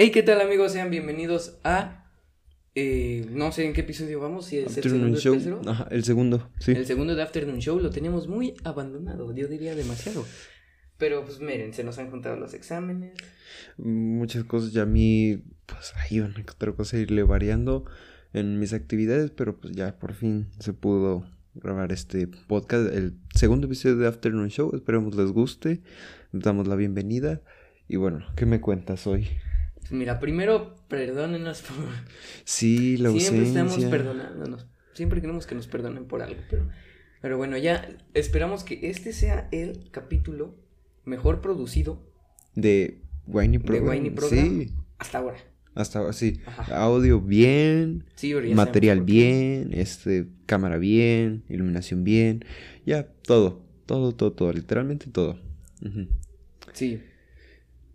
Hey, ¿qué tal amigos? Sean bienvenidos a... eh, no sé en qué episodio vamos, si es el segundo el Show. tercero. Ajá, el segundo, sí. El segundo de Afternoon Show lo teníamos muy abandonado, yo diría demasiado. Pero pues miren, se nos han juntado los exámenes. Muchas cosas ya a mí, pues hay una otra cosa irle variando en mis actividades, pero pues ya por fin se pudo grabar este podcast, el segundo episodio de Afternoon Show. Esperemos les guste, les damos la bienvenida. Y bueno, ¿qué me cuentas hoy? Mira, primero, perdónenos por... Sí, la Siempre ausencia. estamos perdonándonos. Siempre queremos que nos perdonen por algo, pero... Pero bueno, ya esperamos que este sea el capítulo mejor producido De Whiny de Program. Whiny Program Sí, hasta ahora. hasta ahora, sí. Ajá. Audio bien, Sí, material bien, este, cámara bien, iluminación bien, ya, todo, todo, todo, todo, literalmente todo. Ujú. Sí.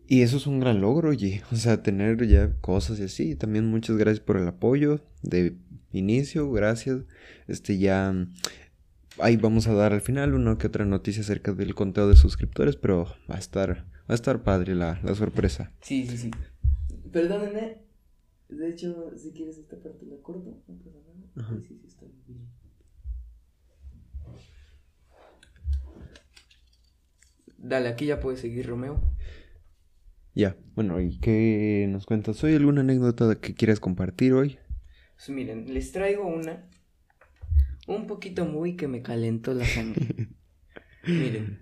Y eso es un gran logro, oye, o sea, tener ya cosas y así. También muchas gracias por el apoyo de inicio, gracias. Este ya, mm, ahí vamos a dar al final una que otra noticia acerca del conteo de suscriptores, pero va a estar, va a estar padre la, la sorpresa. Sí, sí, sí. Perdónenme. De hecho, si quieres esta parte la corto. No sí, sí, está bien. Dale, aquí ya puedes seguir, Romeo. Ya, bueno, ¿y qué nos cuentas hoy? ¿Alguna anécdota que quieras compartir hoy? Pues miren, les traigo una. Un poquito muy que me calentó la sangre. miren.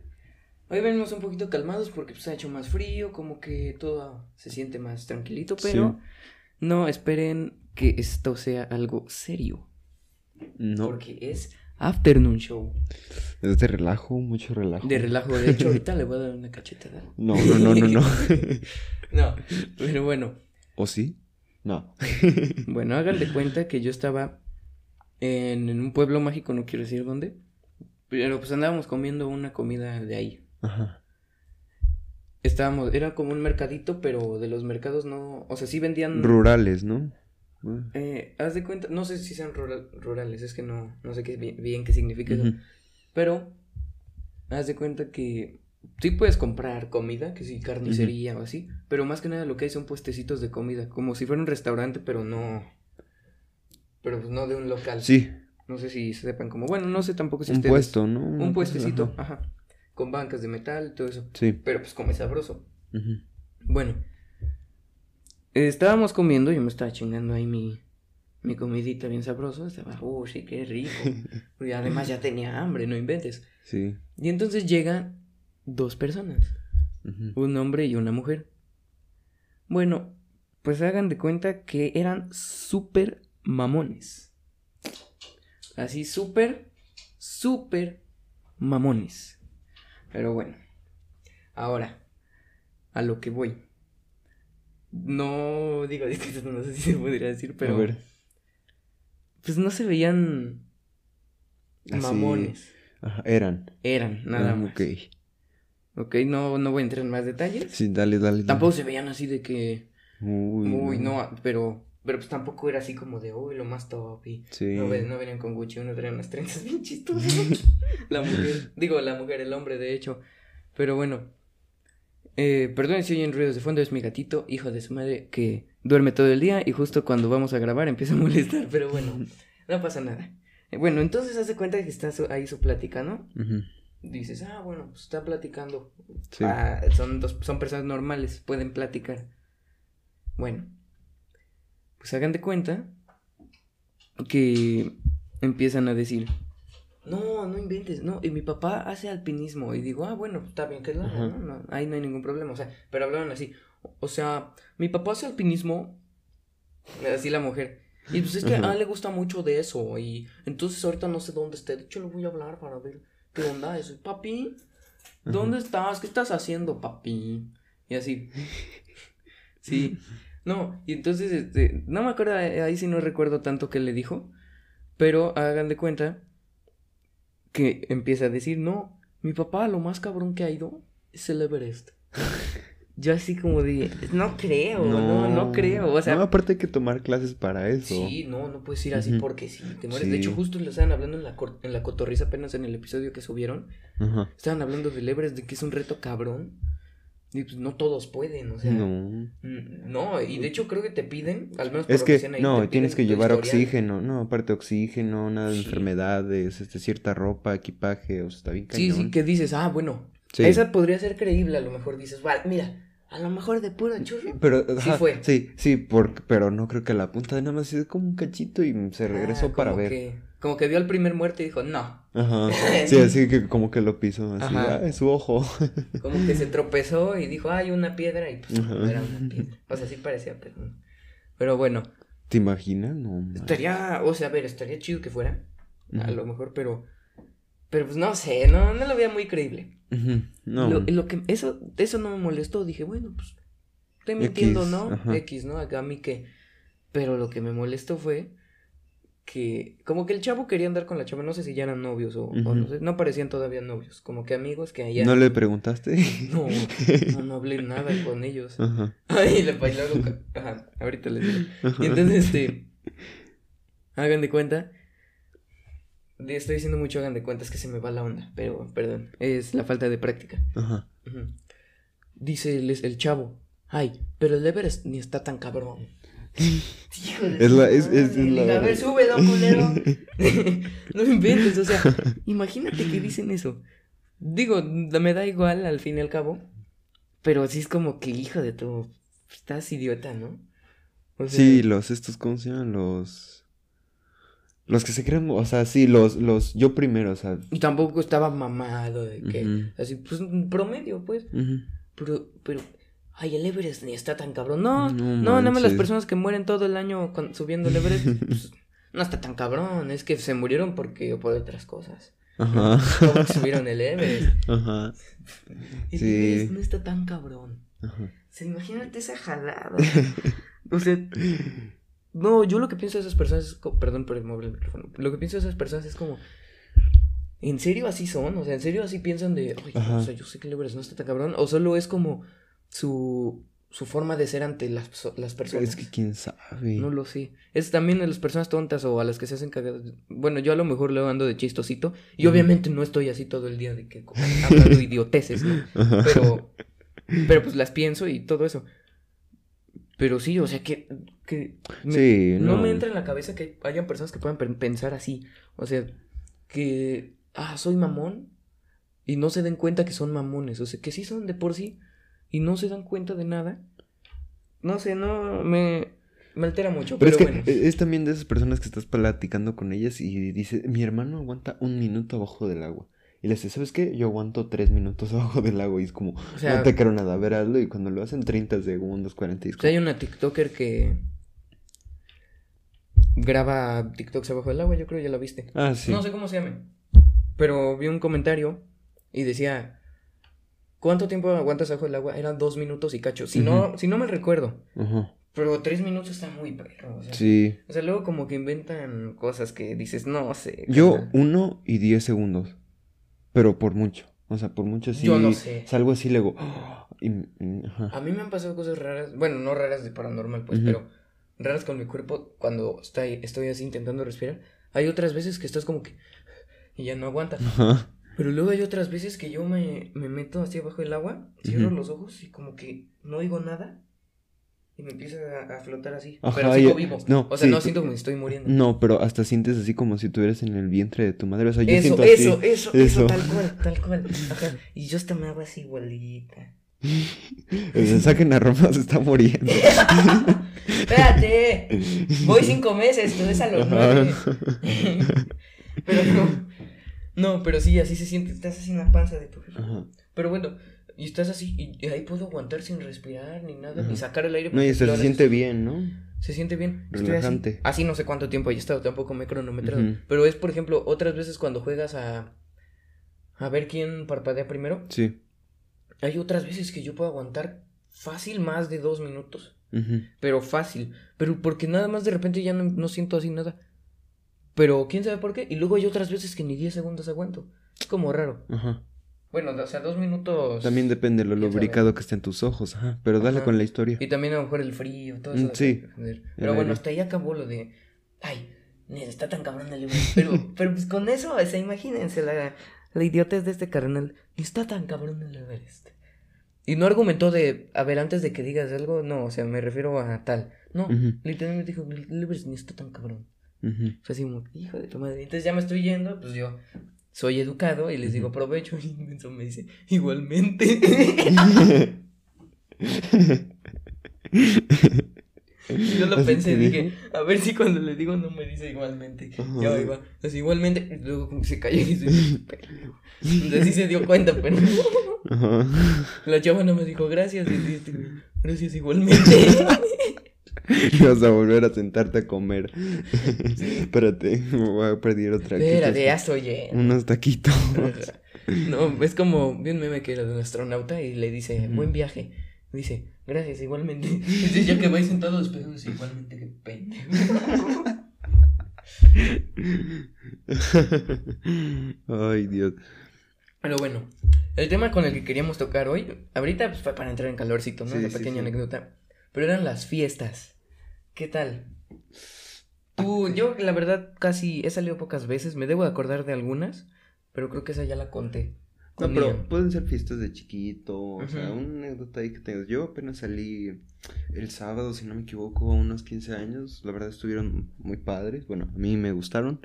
Hoy venimos un poquito calmados porque pues, ha hecho más frío, como que todo se siente más tranquilito, pero no esperen que esto sea algo serio. No, Porque es afternoon show. es de relajo, mucho relajo. De relajo, de hecho, ahorita le voy a dar una cachetada. No, no, no, no, no. No, pero bueno. ¿O sí? No. Bueno, hagan de cuenta que yo estaba en, en un pueblo mágico, no quiero decir dónde. Pero pues andábamos comiendo una comida de ahí. Ajá. Estábamos, era como un mercadito, pero de los mercados no. O sea, sí vendían. Rurales, ¿no? Eh, haz de cuenta, no sé si sean rural- rurales, es que no, no sé qué bien, bien qué significa eso. Pero, haz de cuenta que sí puedes comprar comida, que sí, carnicería o así, pero más que nada lo que hay son puestecitos de comida, como si fuera un restaurante, pero no, pero pues no de un local. Sí, No sé si sepan como, bueno, no sé tampoco si un ustedes- puesto, ¿no? Un puestecito, ajá. ajá, con bancas de metal todo eso, Sí. pero pues come sabroso. Bueno, estábamos comiendo, yo me estaba chingando ahí mi, mi comidita bien sabroso, estaba, oh, sí, qué rico. Y además ya tenía hambre, no inventes. Sí. Y entonces llegan dos personas, un hombre y una mujer. Bueno, pues hagan de cuenta que eran súper mamones. Así, súper, súper mamones. Pero bueno, ahora, a lo que voy. No digo, no sé si se podría decir, pero A ver. pues no se veían Así, mamones. Ajá, eran. Eran, nada Ah, más. Ok. Ok, no, no voy a entrar en más detalles. Sí, dale, dale. dale. Tampoco se veían así de que. Uy, Uy, no, pero. Pero pues tampoco era así como de, uy, lo más top. Y Sí. no, no venían con Gucci, uno traía unas trenzas bien chistosas. la mujer, digo, la mujer, el hombre, de hecho. Pero bueno. Eh, perdón si oyen ruidos de fondo, es mi gatito, hijo de su madre, que duerme todo el día y justo cuando vamos a grabar empieza a molestar. Pero bueno, no pasa nada. Eh, bueno, entonces hace cuenta que está su- ahí su plática, ¿no? Dices, ah, bueno, pues está platicando. Sí. Ah, son dos, son personas normales, pueden platicar. Bueno, pues hagan de cuenta que empiezan a decir, no, no inventes, no, y mi papá hace alpinismo, y digo, ah, bueno, está bien que lo haga. ¿no? No, ahí no hay ningún problema, o sea, pero hablaban así, o sea, mi papá hace alpinismo, así la mujer, y pues es que a Ajá. él le gusta mucho de eso, y entonces ahorita no sé dónde esté, de hecho le voy a hablar para ver qué onda eso, papi, ¿Dónde estás? ¿Qué estás haciendo, papi? Y así. Sí. No, y entonces, este, no me acuerdo, ahí sí no recuerdo tanto qué le dijo, pero hagan de cuenta que empieza a decir, no, mi papá lo más cabrón que ha ido es el Everest. Yo así como de, no creo, no, no, creo, o sea, No, aparte hay que tomar clases para eso. Sí, no, no puedes ir así porque sí, te mueres. De hecho, justo lo estaban hablando en la, en la cotorriza apenas en el episodio que subieron. Estaban hablando del Everest, de que es un reto cabrón. Y pues no todos pueden, o sea. No. No, y de hecho creo que te piden, al menos por Es lo que, ahí, no, tienes que llevar oxígeno, no, aparte oxígeno, nada de Sí. enfermedades, este, cierta ropa, equipaje, o sea, está bien Sí, cañón. sí, que dices, ah, bueno, Sí. esa podría ser creíble, a lo mejor dices, vale, mira, a lo mejor de puro churro. Pero, Sí ajá, fue. Sí, sí, por- pero no creo que la punta de nada más es como un cachito y se regresó Ah, para como ver. que- como que vio al primer muerto y dijo, no. Ajá. Sí, así que como que lo pisó, así, Ajá. ah, su ojo. Como que se tropezó y dijo, hay una piedra y pues Ajá. no era una piedra. O sea, sí parecía, pero. Pero bueno, ¿Te imaginas? No. man. estaría, o sea, a ver, estaría chido que fuera, a lo mejor, pero, pero pues no sé, no, no lo veía muy creíble. No. Lo, lo que, eso, eso no me molestó, dije, bueno, pues, estoy mintiendo, X, ¿no? ajá. X, ¿no? Acá a mí que, pero lo que me molestó fue que, como que el chavo quería andar con la chava, no sé si ya eran novios o, no sé, no parecían todavía novios, como que amigos que allá... ¿No le preguntaste? No, no, no hablé nada con ellos. Ajá. Ay, le bailaron. Ajá, ahorita les digo. Y entonces, este. Hagan de cuenta. Estoy diciendo mucho, hagan de cuenta, es que se me va la onda. Pero, perdón, es la falta de práctica. Ajá. Dice el, el chavo. Ay, pero el Everest ni está tan cabrón. Hijo de Es la- es- es- la A ver, súbelo, culero. no me inventes, o sea, imagínate que dicen eso. Digo, me da igual al fin y al cabo. Pero sí es como que, hijo de tu. Estás idiota, ¿no? O sea, Sí, los estos, ¿cómo se llaman? Los... Los que se crean, o sea, sí, los, los, yo primero, o sea. Y tampoco estaba mamado de que. Así, pues, un promedio, pues. Pero, pero. Ay, el Everest ni está tan cabrón. No, No no, nada más las personas que mueren todo el año con- subiendo el Everest. pues, no está tan cabrón. Es que se murieron porque. por otras cosas. Ajá. Porque subieron el Everest. Ajá. El Sí. Everest no está tan cabrón. Ajá. O sea, imagínate esa jalada. O sea, no, yo lo que pienso de esas personas es, perdón por el móvil el micrófono, lo que pienso de esas personas es como, ¿en serio así son? O sea, ¿en serio así piensan de, ay, o sea, yo sé que el Everest no está tan cabrón? O solo es como su, su forma de ser ante las, las personas. Es que quién sabe. No lo sé. Es también a las personas tontas o a las que se hacen cagadas. Bueno, yo a lo mejor le ando de chistosito. Y obviamente no estoy así todo el día de que hablando idioteces, ¿no? Pero, pero pues las pienso y todo eso. Pero sí, o sea que, que me- Sí, no. no. me entra en la cabeza que hayan personas que puedan pen- pensar así. O sea, que, ah, soy mamón y no se den cuenta que son mamones. O sea, que sí son de por sí y no se dan cuenta de nada. No sé, no, me, me altera mucho. Pero Pero, es que bueno. es también de esas personas que estás platicando con ellas y dice, mi hermano aguanta un minuto abajo del agua. Y le dice, ¿sabes qué? Yo aguanto tres minutos abajo del agua y es como, O sea, no te creo nada, a ver, hazlo. Y cuando lo hacen 30 segundos, 40 y es o sea, hay una TikToker que graba TikToks abajo del agua, yo creo ya la viste. Ah, sí. No sé cómo se llame. Pero vi un comentario y decía, ¿cuánto tiempo aguantas abajo del agua? Eran dos minutos y cacho. Si no, si no me recuerdo. Ajá. Pero tres minutos está muy perro. O sea, Sí. o sea, luego como que inventan cosas que dices, no sé. Yo, carnal". uno y 10 segundos. Pero por mucho. O sea, por mucho sí. Yo no sé. Salgo así luego. ¡ah! y- y- ajá. A mí me han pasado cosas raras. Bueno, no raras de paranormal, pues, Ujú. pero raras con mi cuerpo cuando está, estoy así intentando respirar. Hay otras veces que estás como que. Y ya no aguantas. Ajá. Pero luego hay otras veces que yo me, me meto así abajo del agua, cierro los ojos y como que no oigo nada. Y me empieza a, a flotar así. Ajá, pero sigo vivo. no, o sea, sí. no siento como si estoy muriendo. No, pero hasta sientes así como si estuvieras en el vientre de tu madre. O sea, yo eso, siento así. eso, eso, eso, eso. tal cual, tal cual. Ajá. Y yo hasta me hago así igualita. O sea, saquen a Roma, se está muriendo. Espérate, voy cinco meses, tú ves a los nueve. pero no, no, pero sí, así se siente, estás así en la panza de tu Ajá. Pero bueno, y estás así, y ahí puedo aguantar sin respirar ni nada, Ajá. ni sacar el aire. No, y se siente bien, ¿no? Se siente bien. Estoy Relajante. Así, así no sé cuánto tiempo he estado, tampoco me he cronometrado. Pero es, por ejemplo, otras veces cuando juegas a. A ver quién parpadea primero. Sí. Hay otras veces que yo puedo aguantar fácil más de dos minutos. Pero fácil. Pero porque nada más de repente ya no, no siento así nada. Pero quién sabe por qué. Y luego hay otras veces que ni 10 segundos aguanto. Es como raro. Ajá. Bueno, o sea, dos minutos. También depende de lo sabe. lubricado que estén tus ojos. Ajá. Pero dale Ajá. con la historia. Y también a lo mejor el frío, todo Mm, eso. sí. depender. El Pero bueno, hasta ahí acabó lo de. Ay, ni está tan cabrón el Everest. Pero, pero pues con eso, o sea, imagínense la, la idiotez de este carnal. Ni está tan cabrón el Everest. Y no argumentó de, a ver, antes de que digas algo, no, o sea, me refiero a tal. No, literalmente dijo, Libres ni está tan cabrón. Sea, así como, hijo de tu madre. Entonces ya me estoy yendo, pues yo soy educado y les digo, Ujú. aprovecho. Y eso me dice, igualmente. Yo lo pensé, dije, a ver si cuando le digo no me dice igualmente. Ajá. Ya iba, así igualmente, luego como que se cayó y se. Entonces sí se dio cuenta, pero la chava no me dijo gracias y gracias igualmente. Y vas a volver a sentarte a comer. Espérate, me voy a pedir otra Espérate, ya estoy lleno. Unos taquitos. No, es como, vi un meme que era de un astronauta y le dice, buen viaje. Dice, gracias, igualmente. Dice, ya que vais sentado despejado, dice, igualmente, qué pendejo. Ay, Dios. Pero bueno, el tema con el que queríamos tocar hoy, ahorita pues, fue para entrar en calorcito, ¿no? Sí, Una sí, pequeña sí. anécdota. Pero eran las fiestas. ¿Qué tal? Tú, yo la verdad casi he salido pocas veces, me debo de acordar de algunas, pero creo que esa ya la conté. No, pero pueden ser fiestas de chiquito, o sea, una anécdota ahí que tengas. Yo apenas salí el sábado, si no me equivoco, a unos 15 años. La verdad estuvieron muy padres. Bueno, a mí me gustaron.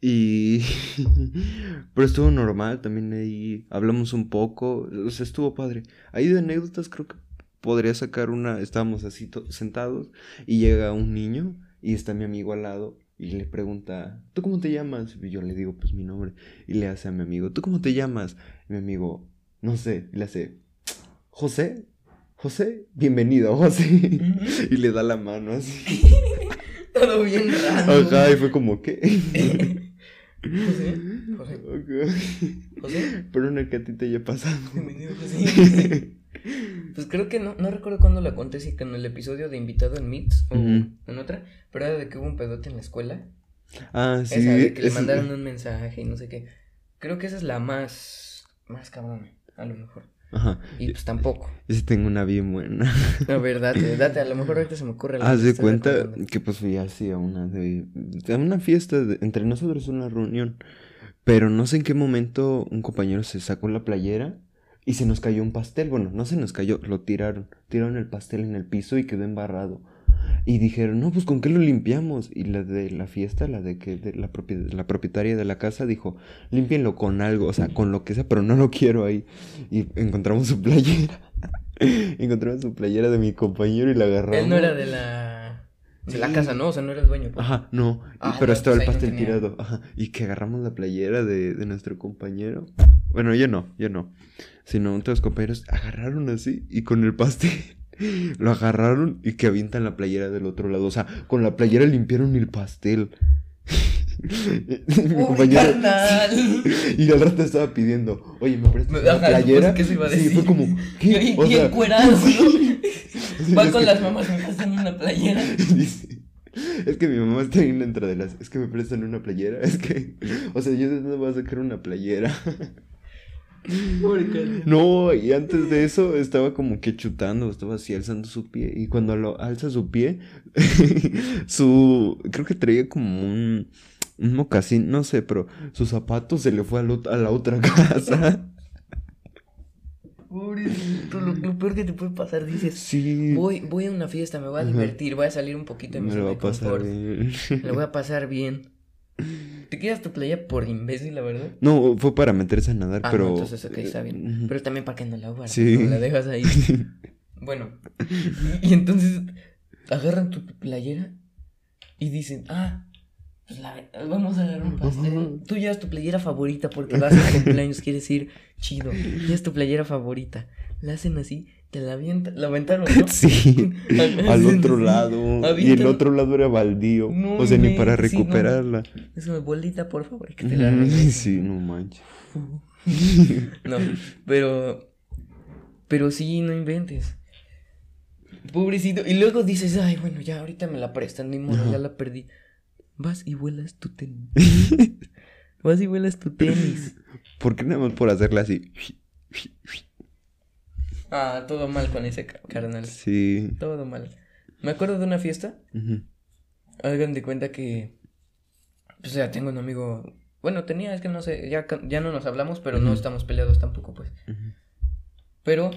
Y... Pero estuvo normal, también ahí hablamos un poco, o sea, estuvo padre. Ahí de anécdotas creo que podría sacar una, estábamos así sentados y llega un niño y está mi amigo al lado y le pregunta, ¿tú cómo te llamas? Y yo le digo, pues mi nombre. Y le hace a mi amigo, ¿tú cómo te llamas? Y mi amigo, no sé, y le hace, José, José, bienvenido, José. y le da la mano así. Todo bien raro. Ajá, y fue como, ¿qué? José, José. José, Pero no que a ti te haya pasado. bienvenido, José. Pues creo que no, no recuerdo cuándo la conté, si que en el episodio de invitado en Meets o en otra, pero era de que hubo un pedote en la escuela. ah, sí. esa de que le mandaron un mensaje y no sé qué. Creo que esa es la más, más cabrona, a lo mejor. Ajá. Y pues tampoco. Yo sí tengo una bien buena. A ver, date, date, a lo mejor ahorita se me ocurre la Haz de cuenta recordando. que pues fui así a una de, a una fiesta de- entre nosotros, una reunión. Pero no sé en qué momento un compañero se sacó la playera y se nos cayó un pastel. Bueno, no se nos cayó, lo tiraron. Tiraron el pastel en el piso y quedó embarrado. Y dijeron, no, pues con qué lo limpiamos. Y la de la fiesta, la de que de la, propi- la propietaria de la casa dijo, límpienlo con algo, o sea, con lo que sea, pero no lo quiero ahí. Y encontramos su playera. encontramos su playera de mi compañero y la agarramos. Él no era de la, de la casa, ¿no? O sea, no era el dueño. pues. Ajá, no, Ah, pero no, estaba el pues pastel tirado. Ajá, y que agarramos la playera de, de nuestro compañero. Bueno, yo no, yo no. Sino otros compañeros agarraron así y con el pastel lo agarraron y que avientan la playera del otro lado. O sea, con la playera limpiaron el pastel. Mi ¡Uy, compañero. Y al rato estaba pidiendo, oye, ¿me prestas Ajá, una playera? pues, ¿qué se iba a Sí, decir? fue como, ¿qué? O y sea, encuerado, ¿no? sí, Va con que- las mamás, me prestan una playera. Dice, es que mi mamá está bien dentro de las. Es que me prestan una playera. Es que. O sea, yo dónde voy a sacar una playera. No, y antes de eso estaba como que chutando, estaba así alzando su pie. Y cuando lo alza su pie, su. Creo que traía como un. Un mocasín, no sé, pero su zapato se le fue a, lo- a la otra casa. Pobrecito, lo, lo peor que te puede pasar, dices, Sí. voy, voy a una fiesta, me voy a divertir, voy a salir un poquito de mi Me lo va zona a de pasar confort, bien. le voy a pasar bien. ¿Te quedas tu playa por imbécil, la verdad? No, fue para meterse a nadar, Ah, pero. no, entonces ok, está bien. Ujú. Pero también para que no la guardes, Sí. no la dejas ahí. Bueno, y, y entonces agarran tu playera y dicen, ah, pues la, vamos a dar un pastel. Tú llevas tu playera favorita porque vas a cumpleaños, quieres ir chido. Llevas tu playera favorita. La hacen así, te la avientan, la aventaron, ¿no? Sí, al otro lado. Y el otro lado era baldío. No o sea, ni para inventes, sí, no. recuperarla. Es una bolita, por favor, que te la Ujú, regresen. Sí, no manches. No, pero. Pero sí, no inventes. Pobrecito. Y luego dices, ay, bueno, ya ahorita me la prestan, ni modo, ya la perdí. Vas y vuelas tu tenis. Vas y vuelas tu tenis. ¿Por qué nada más por hacerla así? Ah, todo mal con ese ca- carnal. Sí. Todo mal. Me acuerdo de una fiesta. Ujú. Hagan de cuenta que. Pues ya tengo un amigo. Bueno, tenía, es que no sé, ya, ya no nos hablamos, pero no estamos peleados tampoco, pues. Pero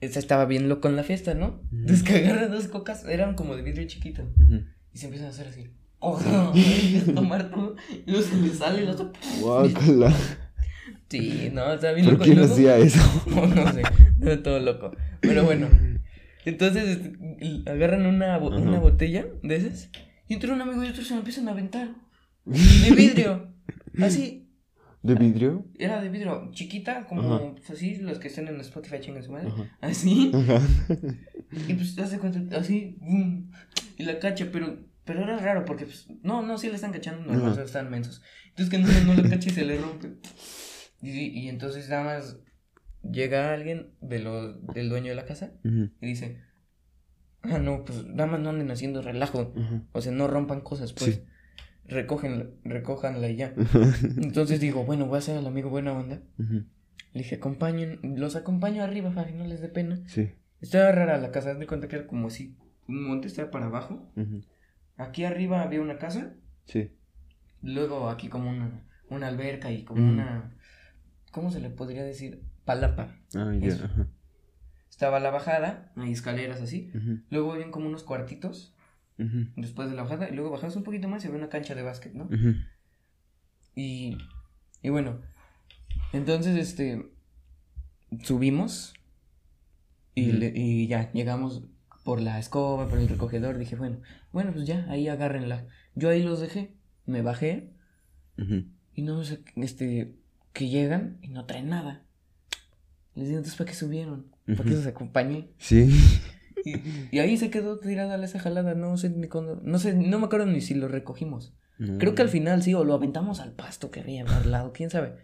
estaba bien loco en la fiesta, ¿no? Entonces que agarra dos cocas, eran como de vidrio chiquito. Y se empiezan a hacer así. Oh, a tomar todo. Y luego se le sale y los Guácala. Sí, no, está bien ¿Por loco. no luego- hacía eso? No, no sé, no, todo loco. Pero bueno, entonces este, agarran una, bo- una botella de esas y entre un amigo y otro se la empiezan a aventar. De vidrio, así. ¿De vidrio? Era de vidrio, chiquita, como Ajá. pues, así, los que estén en Spotify chingan su madre. Ajá. Así. Ajá. Y pues hace cuenta, así, boom, y la cacha, pero, pero era raro porque, pues, no, no, sí le están cachando, no, Ajá. no, están mensos. Entonces que no, no la cacha y se le rompe. Y, y entonces nada más llega alguien de los, del dueño de la casa y dice, ah, no, pues nada más no anden haciendo relajo, o sea, no rompan cosas, pues, Sí. recogen, recójanla y ya. Entonces digo, bueno, voy a hacer al amigo buena onda. Le dije, acompañen, los acompaño arriba para que no les dé pena. Sí. Estaba rara la casa, de cuenta que era como si un monte estaba para abajo. Aquí arriba había una casa, Sí. luego aquí como una, una alberca y como una, ¿cómo se le podría decir? Palapa. Ah, ya. Estaba la bajada, hay escaleras así, Ujú. luego habían como unos cuartitos Ujú. después de la bajada, y luego bajabas un poquito más y había una cancha de básquet, ¿no? Ujú. Y, y bueno, entonces este, subimos y, le- y ya llegamos por la escoba, por el recogedor, dije, bueno, bueno, pues ya, ahí agárrenla. Yo ahí los dejé, me bajé y no sé, este, que llegan y no traen nada. Les digo, entonces, ¿para qué subieron? ¿Para qué los acompañé? Sí. Y, y ahí se quedó tirada esa jalada, no sé ni cuándo, no sé, no me acuerdo ni si lo recogimos. Creo que al final sí, o lo aventamos al pasto que había al lado, quién sabe.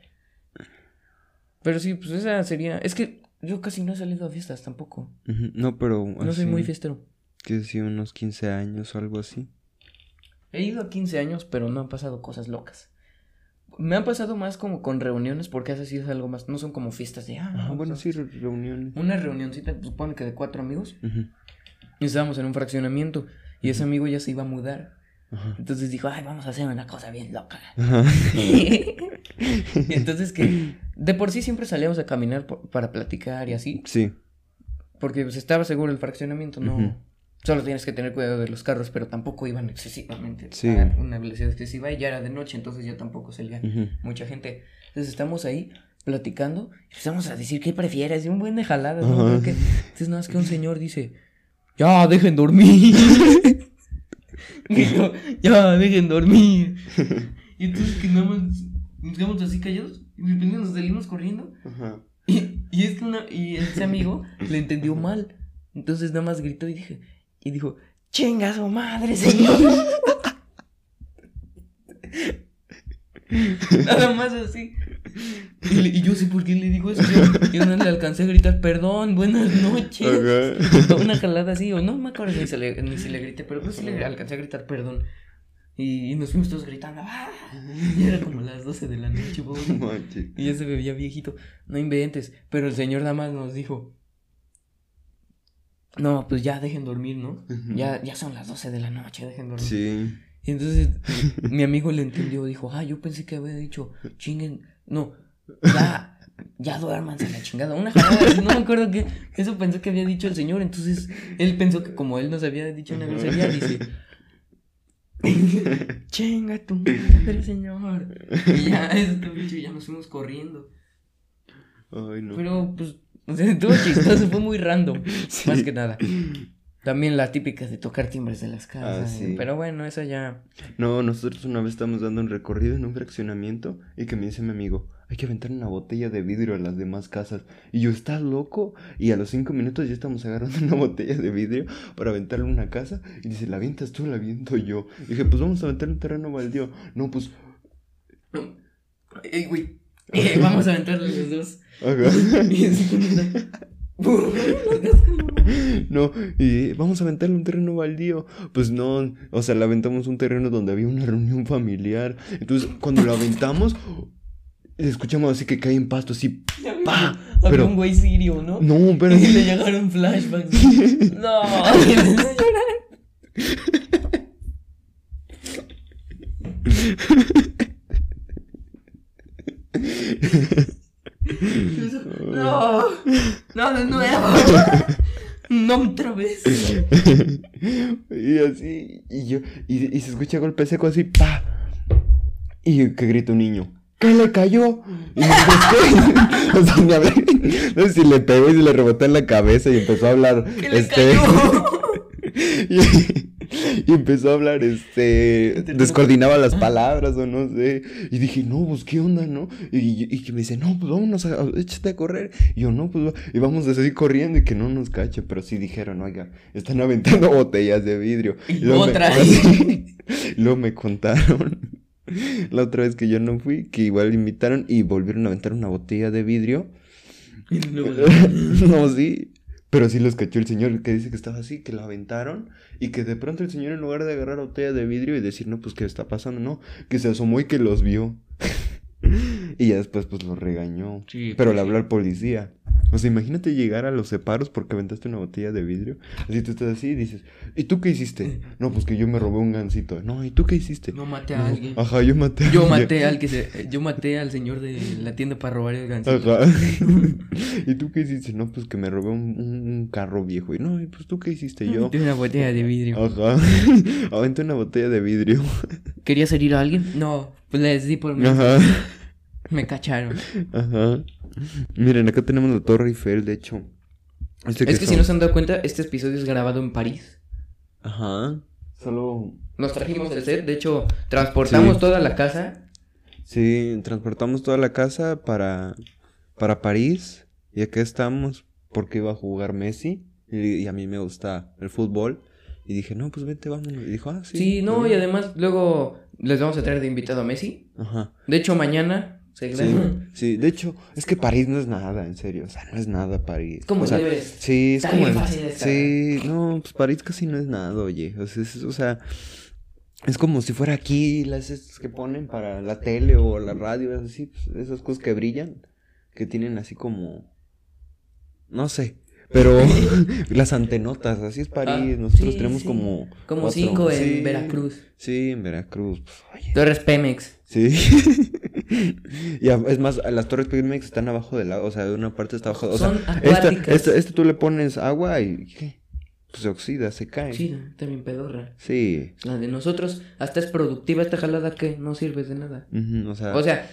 Pero sí, pues esa sería. Es que yo casi no he salido a fiestas tampoco. No, pero. No soy muy fiestero. Que sí, unos 15 años o algo así. He ido a 15 años, pero no han pasado cosas locas. Me han pasado más como con reuniones, porque así es algo más. No son como fiestas de. Ah, Ah, bueno, pues, sí, re- reuniones. Una reunioncita, supone que de cuatro amigos. Y estábamos en un fraccionamiento. Y ese amigo ya se iba a mudar. Ajá. Entonces dijo, ay, vamos a hacer una cosa bien loca. Y entonces que de por sí siempre salíamos a caminar por- para platicar y así, Sí. porque pues estaba seguro el fraccionamiento, no. Solo tienes que tener cuidado de los carros, pero tampoco iban excesivamente Sí. a una velocidad excesiva y ya era de noche, entonces ya tampoco salía mucha gente. Entonces estamos ahí platicando y empezamos a decir qué prefieres, y un buen de jaladas, ¿no? Porque- Entonces nada más que un señor dice, ya dejen dormir. Dijo, ya dejen dormir. Y entonces que nada más nos quedamos así callados y de repente nos salimos corriendo. Ajá. Y, y es que una, y ese amigo le entendió mal. Entonces nada más gritó y dije, y dijo, chinga su madre, señor. nada más así. Y, le- y yo sé por qué le dijo eso. Yo, yo no le alcancé a gritar, perdón, buenas noches. Ajá. Una jalada así, o no me acuerdo ni si le, ni si le grité, pero pues sí le alcancé a gritar perdón. Y, y nos fuimos todos gritando. ¡ah! Y era como las 12 de la noche, pobre. Y ya se veía viejito. No inventes. Pero el señor nada más nos dijo. No, pues ya dejen dormir, ¿no? Ya, ya son las 12 de la noche, dejen dormir. Sí. Y entonces mi amigo le entendió, dijo, ah, yo pensé que había dicho, chinguen, no, ya, ya duérmanse la chingada. Una jalada no me acuerdo qué, eso pensó que había dicho el señor, entonces él pensó que como él nos había dicho una grosería, dice, chinga tu madre, señor. Y ya, eso, bicho, ya nos fuimos corriendo. Ay, no. Pero, pues, o sea, estuvo chistoso, fue muy random, Sí. más que nada. También la típica de tocar timbres de las casas. Ah, sí. Pero bueno, esa ya. No, nosotros una vez estábamos dando un recorrido en un fraccionamiento y que me dice mi amigo, hay que aventar una botella de vidrio a las demás casas. Y yo, ¿estás loco? Y a los cinco minutos ya estamos agarrando una botella de vidrio para aventarle a una casa. Y dice, ¿la avientas tú la aviento yo? Y dije, pues vamos a aventar un terreno baldío. No, pues... Ey, güey. Eh, vamos a aventarle los dos. Y una- No, y vamos a aventarle un terreno baldío. Pues no, o sea, le aventamos un terreno donde había una reunión familiar. Entonces, cuando lo aventamos, escuchamos así que cae en pasto, así. ¡Pa! Había Pero- un güey sirio, ¿no? No, pero. Y le llegaron flashbacks. No. llorar. No. de nuevo. no otra vez. y así, y yo, y, y se escucha golpe seco así, pa. Y que grita un niño. ¿Qué le cayó? Y me ¿qué? o sea, me hablé, no sé si le pegó y se le rebotó en la cabeza y empezó a hablar. ¿Qué le este. cayó? y, y empezó a hablar, este, descoordinaba las palabras o no sé. Y dije, no, pues qué onda, ¿no? Y, y que me dice, no, pues vámonos, a, échate a correr. Y yo, no, pues va. Y vamos a seguir corriendo y que no nos cache. Pero sí dijeron, oiga, están aventando botellas de vidrio. Y luego me- otra. luego me contaron. La otra vez que yo no fui, que igual invitaron y volvieron a aventar una botella de vidrio. No, sí. Pero sí los cachó el señor que dice que estaba así, que lo aventaron y que de pronto el señor en lugar de agarrar la botella de vidrio y decir, no, pues qué está pasando, no, que se asomó y que los vio. y ya después pues los regañó. Sí, Pero pues, le sí. habló al policía. O sea, imagínate llegar a los separos porque aventaste una botella de vidrio. Así tú estás así y dices, ¿y tú qué hiciste? No, pues que yo me robé un gansito. No, ¿y tú qué hiciste? No maté a No, alguien. Ajá, yo maté a Yo alguien. maté al que se, yo maté al señor de la tienda para robar el gancito. Ajá. ¿Y tú qué hiciste? No, pues que me robé un, un- un carro viejo. Y no, ¿y pues tú qué hiciste? Yo. Metí una botella de vidrio. Ajá. Aventé una botella de vidrio. ¿Quería herir a alguien? No, pues les di por mí. Ajá. Me cacharon. Ajá. Miren, acá tenemos la Torre Eiffel, de hecho. Este Es que si no se han dado cuenta, este episodio es grabado en París. Ajá. Solo. Nos trajimos el set, de hecho, transportamos Sí. toda la casa. Sí, transportamos toda la casa para, para París. Y acá estamos porque iba a jugar Messi. Y, y a mí me gusta el fútbol. Y dije, no, pues vente, vámonos. Y dijo, ah, sí. Sí, no, y bien". además luego les vamos a traer de invitado a Messi. Ajá. De hecho, mañana Sí, sí, de hecho, es que París no es nada, en serio. O sea, no es nada París. Como o sea. Sí, es Está como. bien fácil de estar. sí, no, pues París casi no es nada, oye. O sea, es, o sea, es como si fuera aquí las estas que ponen para la tele o la radio, es así, pues, esas cosas que brillan, que tienen así como. No sé. Pero las antenotas, así es París. Ah, Nosotros sí, tenemos sí. como. Como cuatro. cinco en Sí, Veracruz. Sí, en Veracruz. Pues, oye. Tú eres Pemex. Sí. y es más, las torres Pigmex están abajo del agua, o sea, de una parte está abajo. O sea, Son esta, acuáticas. esta, esta tú le pones agua y ¿qué? Pues se oxida, se cae. Sí, también pedorra. Sí. La de nosotros hasta es productiva esta jalada que no sirve de nada. O sea, O sea,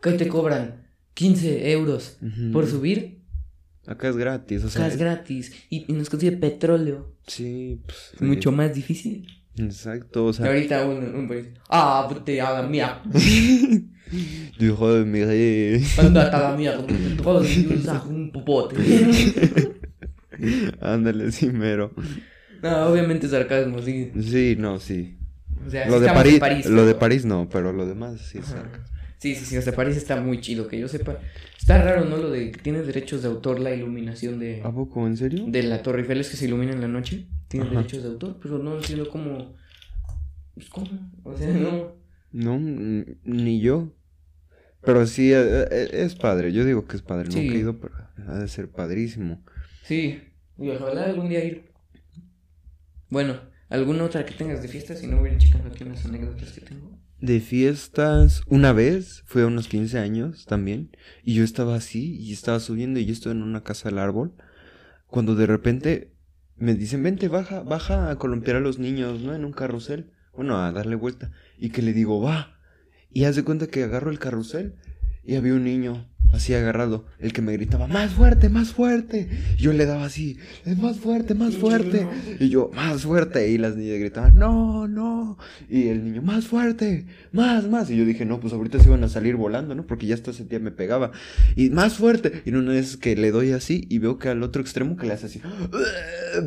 ¿qué te cobran? 15 euros por subir. acá es gratis, o sea. Acá es gratis. Y, y nos consigue petróleo. Sí, pues. Es mucho más difícil. Exacto, o Y sea. ahorita un, un país. Ah, puta mía. Hijo de mi rey. Andate a la mierda. Todos usas un popote. Ándale, sí, mero. No, obviamente sarcasmo, sí. Sí, no, sí. O sea, Lo de en París, lo pero- de París no, pero lo demás sí es cerca. Sí, sí, sí, o sea, París está muy chido, que yo sepa. Está raro, ¿no? Lo de que tiene derechos de autor la iluminación de, ¿A poco? ¿En serio? de la Torre Eiffel es que se ilumina en la noche. Tiene Ajá. derechos de autor, pero no entiendo cómo. Pues, ¿cómo? O sea, no. No, ni yo. Pero sí, eh, eh, es padre. Yo digo que es padre. Sí. No he ido, pero ha de ser padrísimo. Sí, y ojalá algún día ir. Bueno, ¿alguna otra que tengas de fiesta? Si no, voy a ir checando aquí unas anécdotas que tengo. De fiestas, una vez, fue a unos 15 años también, y yo estaba así, y estaba subiendo, y yo estaba en una casa del árbol, cuando de repente me dicen, vente, baja, baja a columpiar a los niños, ¿no? En un carrusel, bueno, a darle vuelta, y que le digo, va, y haz de cuenta que agarro el carrusel, y había un niño así agarrado, el que me gritaba, más fuerte, más fuerte, y yo le daba así, es más fuerte, más fuerte, y yo, más fuerte, y las niñas gritaban, no, no, y el niño, más fuerte, más, más. Y yo dije, no, pues ahorita se iban a salir volando, ¿no? Porque ya hasta ese día me pegaba. Y más fuerte. Y una vez que le doy así y veo que al otro extremo que le hace así,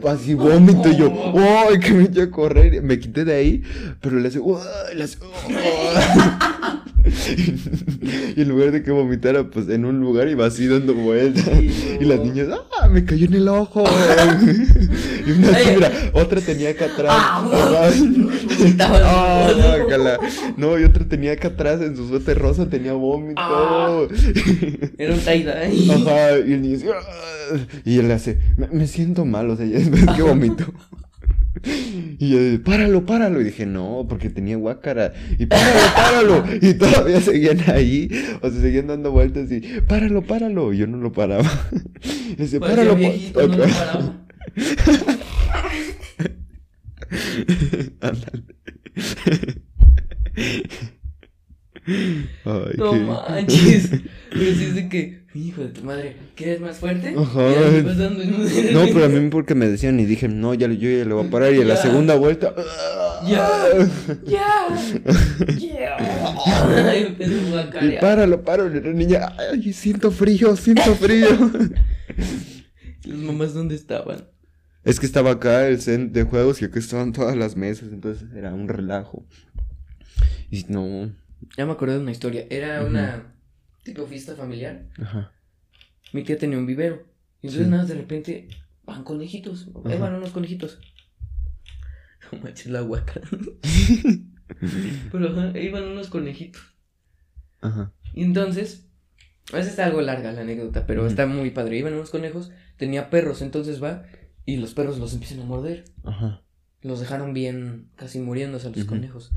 así vómito. Y yo, ¡ay! que me eché a correr. Me quité de ahí, pero le hace, "Uah", le hace, "Uah". Y en lugar de que vomitara, pues en un lugar iba así dando vueltas. Y las niñas, ¡ah! Me cayó en el ojo. Y una así, mira, otra tenía acá atrás. Ah, Ah, guácala. No, y otra tenía acá atrás en su suéter rosa, tenía vómito. Ah. Era un taida. Ajá, y el niño "Ah", y él le hace, me, me siento mal, o sea, ya es que vomito. Y yo dije, páralo, páralo. Y dije, no, porque tenía guácara. Y páralo, páralo. Y todavía seguían ahí. O sea, seguían dando vueltas y, páralo, páralo. Y yo no lo paraba. Y decía, Parecía páralo, viejito, no lo paraba. Ándale. Ay, No qué- manches. Pero sí es de que, hijo de tu madre, ¿quieres más fuerte? Ajá. No, pero a mí porque me decían y dije, no, ya, yo ya le voy a parar. Y en la Ya. segunda vuelta. Ya. Ya. Ya. Y empezó a páralo, páralo. Niña, ay, siento frío, siento frío. Las mamás, ¿dónde estaban? es que estaba acá el centro de juegos y acá estaban todas las mesas. Entonces era un relajo. Y no. Ya me acordé de una historia. Era una tipo fiesta familiar. Ajá. Mi tía tenía un vivero. Y entonces Sí. nada, de repente van conejitos. Ahí van unos conejitos. No manches la guaca. Pero ajá, ahí van unos conejitos. Ajá. Y entonces, esa está algo larga la anécdota, pero está muy padre. Iban unos conejos, tenía perros, entonces va y los perros los empiezan a morder. Ajá. Los dejaron bien, casi muriéndose a los Ujú. conejos.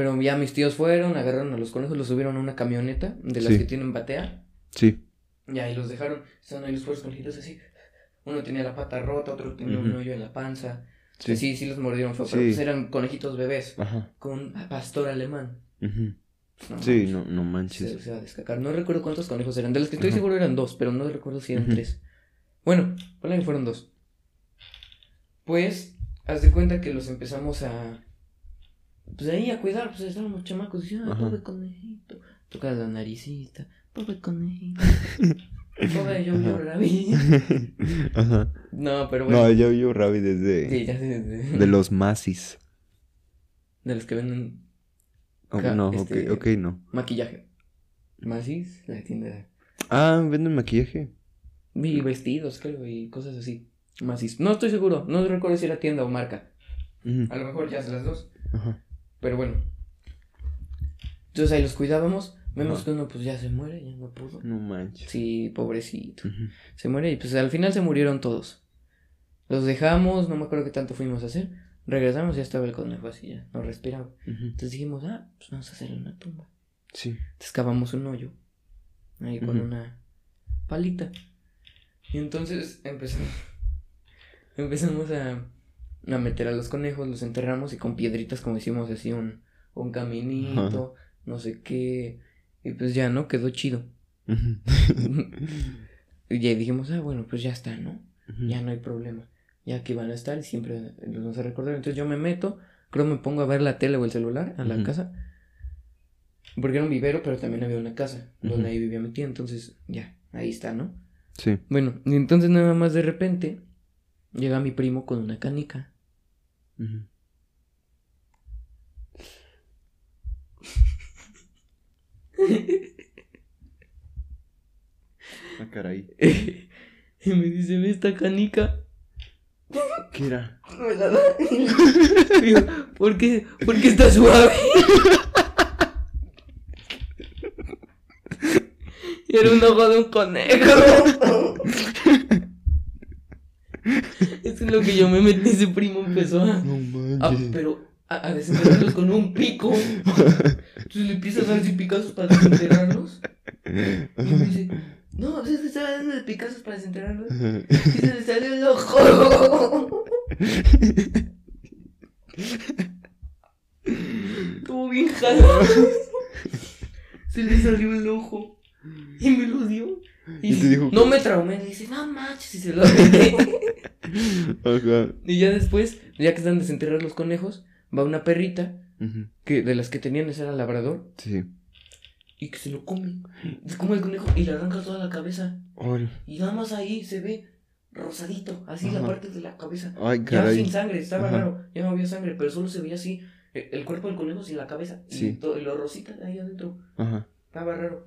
Pero ya mis tíos fueron, agarraron a los conejos, los subieron a una camioneta de las Sí. que tienen batea. Sí. Y ahí los dejaron, estaban ahí los pobres conejitos así. Uno tenía la pata rota, otro tenía un hoyo en la panza. Sí. Sí, sí, los mordieron pero pues eran conejitos bebés Ajá. con pastor alemán. No Sí, no, no manches. se va a descacar. No recuerdo cuántos conejos eran. De los que estoy seguro eran dos, pero no recuerdo si eran tres. Bueno, ponle que fueron dos. Pues, haz de cuenta que los empezamos a. Pues ahí a cuidar, pues estábamos chamacos. Y, ay, Ajá. pobre conejito. Toca la naricita. Pobre conejito. pobre yo, yo, Ajá. Rabi. Ajá. No, pero bueno. No, yo yo Rabi desde Sí, ya sé. De, de los masis. de los que venden Oh, no, este- ok, ok, no. maquillaje. Masis, la tienda. Ah, venden maquillaje. Y vestidos, creo, y cosas así. Masis. No estoy seguro. No recuerdo si era tienda o marca. A lo mejor ya se las dos. Ajá. Pero bueno. Entonces ahí los cuidábamos. Vemos Ajá. que uno pues ya se muere, ya no pudo. No manches. Sí, pobrecito. Se muere y pues al final se murieron todos. Los dejamos, no me acuerdo qué tanto fuimos a hacer. Regresamos y ya estaba el conejo así ya, no respiraba. Entonces dijimos, ah, pues vamos a hacerle una tumba. Sí. Entonces cavamos un hoyo. Ahí con una palita. Y entonces empezamos. empezamos a, a meter a los conejos, los enterramos y con piedritas como hicimos así un, un caminito, no sé qué. Y pues ya, ¿no? Quedó chido. Y ya dijimos, ah, bueno, pues ya está, ¿no? Ya no hay problema. Ya aquí van a estar y siempre los vamos a recordar. Entonces yo me meto, creo me pongo a ver la tele o el celular a la casa. Porque era un vivero, pero también había una casa donde ahí vivía mi tía. Entonces, ya, ahí está, ¿no? Sí. Bueno, y entonces nada más de repente llega mi primo con una canica. Ah, caray. y me dice, ve esta canica. ¿Qué era? Me la da. Digo, ¿por qué? ¿Por qué está suave? Y era un ojo de un conejo. Es lo que yo me metí. Ese primo empezó a. No a- manches. pero a, a desenterrarlos con un pico. Entonces le empiezas a dar así picazos para desenterrarlos. Y me dice, no, es que estaba dando de picazos para desenterrarlos. Y se le salió el ojo. Estuvo bien jalado. Se le salió el ojo. Y me lo dio. Y, Y te dijo no me traumé. Le dice, no manches. Y se lo. Ajá. y ya después, ya que están desenterrados los conejos, va una perrita. Que de las que tenían ese era labrador. Sí. Y que se lo come. Se come el conejo y le arranca toda la cabeza. Ay, Y nada más ahí se ve rosadito. Así la parte de la cabeza. ay Ya caray. sin sangre, estaba Ajá. raro. Ya no había sangre, pero solo se veía así eh, el cuerpo del conejo sin la cabeza. Y, todo, y lo rosita ahí adentro. Ajá. Estaba raro.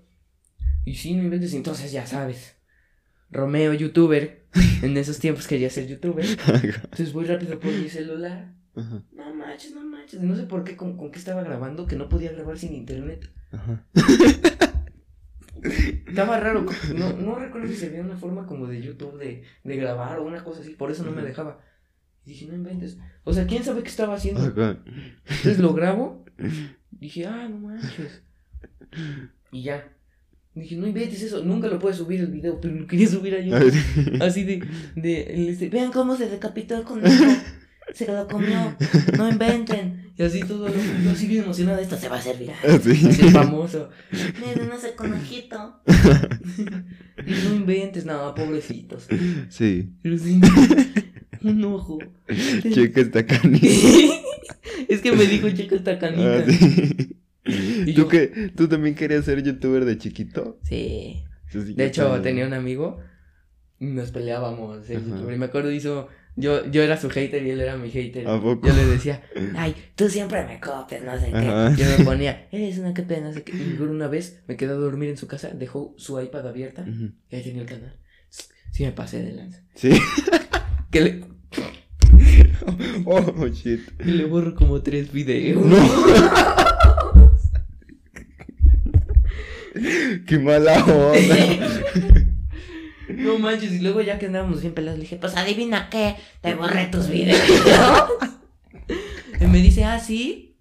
Y sí, no inventes. Entonces ya sabes. Romeo, youtuber. En esos tiempos quería ser youtuber. Entonces voy rápido por mi celular. Ajá. No manches, no manches. No sé por qué, con, con qué estaba grabando, que no podía grabar sin internet. Ajá. Estaba raro. No, no recuerdo si se veía una forma como de YouTube de, de grabar o una cosa así. Por eso no me dejaba. Y dije, no inventes. O sea, ¿quién sabe qué estaba haciendo? Entonces lo grabo. Dije, ah, no manches. Y ya. Dije, no inventes eso. Nunca lo puedes subir el video, pero lo quería subir a YouTube. Así de, de, dice, vean cómo se decapitó el conejo. Se lo comió. No inventen. Y así todo. lo- Yo así bien emocionado. Esto se va a hacer viral. Así. Así famoso. Miren ese conejito. y no inventes nada, pobrecitos. Sí. Pero sí, un ojo. Checa esta canita. es que me dijo, checa esta canita. Ah, sí. Y ¿Tú, yo- qué? ¿Tú también querías ser youtuber de chiquito? Sí. De hecho, también. tenía un amigo y nos peleábamos. el Ajá. youtuber, Y me acuerdo, hizo. Yo, yo era su hater y él era mi hater. ¿A poco? Yo le decía, ay, tú siempre me copias, no sé qué. Ajá. Yo me ponía, eres una que pena, no sé qué. Y una vez me quedé a dormir en su casa, dejó su iPad abierta y ahí tenía el canal. Sí, me pasé de lanza. Sí. Que le, Oh, shit. que le borro como tres videos. Qué mala onda. No manches, y luego ya que andábamos bien pelados, le dije, pues adivina qué, te borré tus videos. y me dice, ah, sí.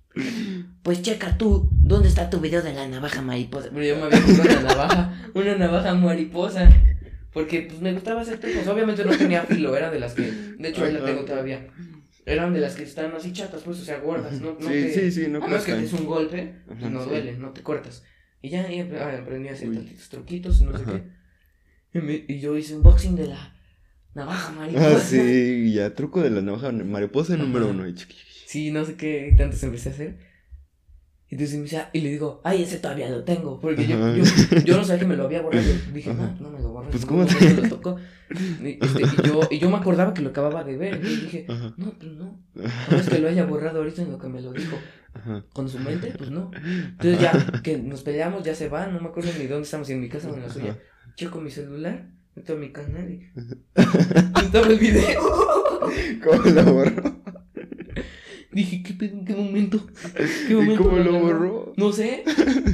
Pues checa tú, ¿dónde está tu video de la navaja mariposa? Pero yo me había comprado una navaja, una navaja mariposa. Porque pues me gustaba hacer trucos. Obviamente no tenía filo, era de las que, de hecho ahí la tengo todavía. Eran de las que están así chatas, pues, o sea, gordas, ¿no? no Sí, te- sí, sí, no a menos que te des un golpe, pues no duele, no te cortas. Y ya y ap- ah, aprendí a hacer Uy. tantitos truquitos, no sé qué. Y, me- y yo hice unboxing de la navaja mariposa. Ah, sí, ya, truco de la navaja mariposa número uno. Sí, no sé qué tantos empecé a hacer. Y entonces me dice, y le digo, ay, ese todavía lo tengo. Porque yo, yo, yo no sabía que me lo había borrado. Dije, Ajá. no, no me lo borré. Pues, ¿cómo no, te- lo tocó. Y, este, y yo, y yo me acordaba que lo acababa de ver. Y dije, Ajá. no, pues no. No es que lo haya borrado ahorita en lo que me lo dijo. Ajá. Con su mente, pues no. Entonces ya que nos peleamos, ya se va. No me acuerdo ni dónde estamos, en mi casa o en la suya. Checo mi celular, meto a mi canal y. Estaba el video. ¿Cómo lo borró? Dije, ¿qué pedo? ¿En qué momento? ¿Qué ¿Y momento cómo lo borró? No sé.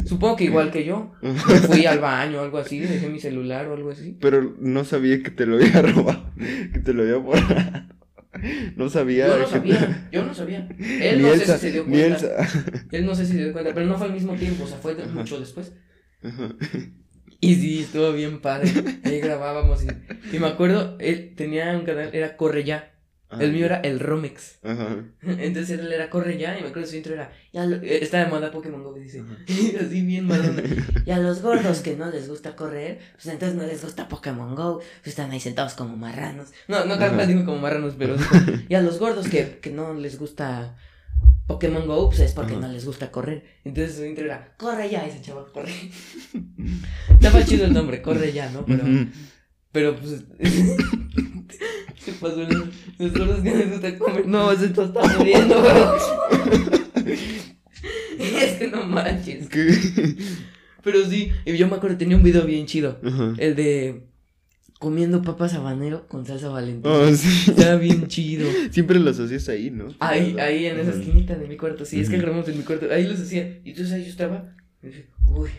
Supongo que igual que yo. Me fui al baño o algo así, dejé mi celular o algo así. Pero no sabía que te lo había robado, que te lo había borrado. No sabía. Yo no sabía, yo no sabía. Él no sé si se dio cuenta. Elsa. Él no sé si se dio cuenta, pero no fue al mismo tiempo, o sea, fue Ajá. mucho después. Ajá. Y sí, estuvo bien padre. Ahí grabábamos y, y me acuerdo, él tenía un canal, era Corre Ya. El mío era el Romex. Ajá. Entonces él era Corre Ya y me acuerdo su intro era, ya lo- eh, está de moda Pokémon Go, dice, así bien madonna. Y a los gordos que no les gusta correr, pues entonces no les gusta Pokémon Go, pues están ahí sentados como marranos. No, no tal cual digo como marranos, pero digo, y a los gordos que, que no les gusta Pokémon Go, pues es porque Ajá. no les gusta correr. Entonces su intro era, corre ya, y se echaba a correr. Estaba chido el nombre, corre ya, ¿no? Pero, pero pues... Se pasó que gusta comer. No, se está muriendo, bro. Es que no manches. ¿Qué? Pero sí, y yo me acuerdo, tenía un video bien chido. Ajá. El de comiendo papas habanero con salsa valentina. Oh, sí. Estaba bien chido. Siempre los hacías ahí, ¿no? Ahí, ahí en esa esquinita de mi cuarto. Sí, es que grabamos en mi cuarto. Ahí los hacía. Y entonces ahí yo estaba. Y dije, uy,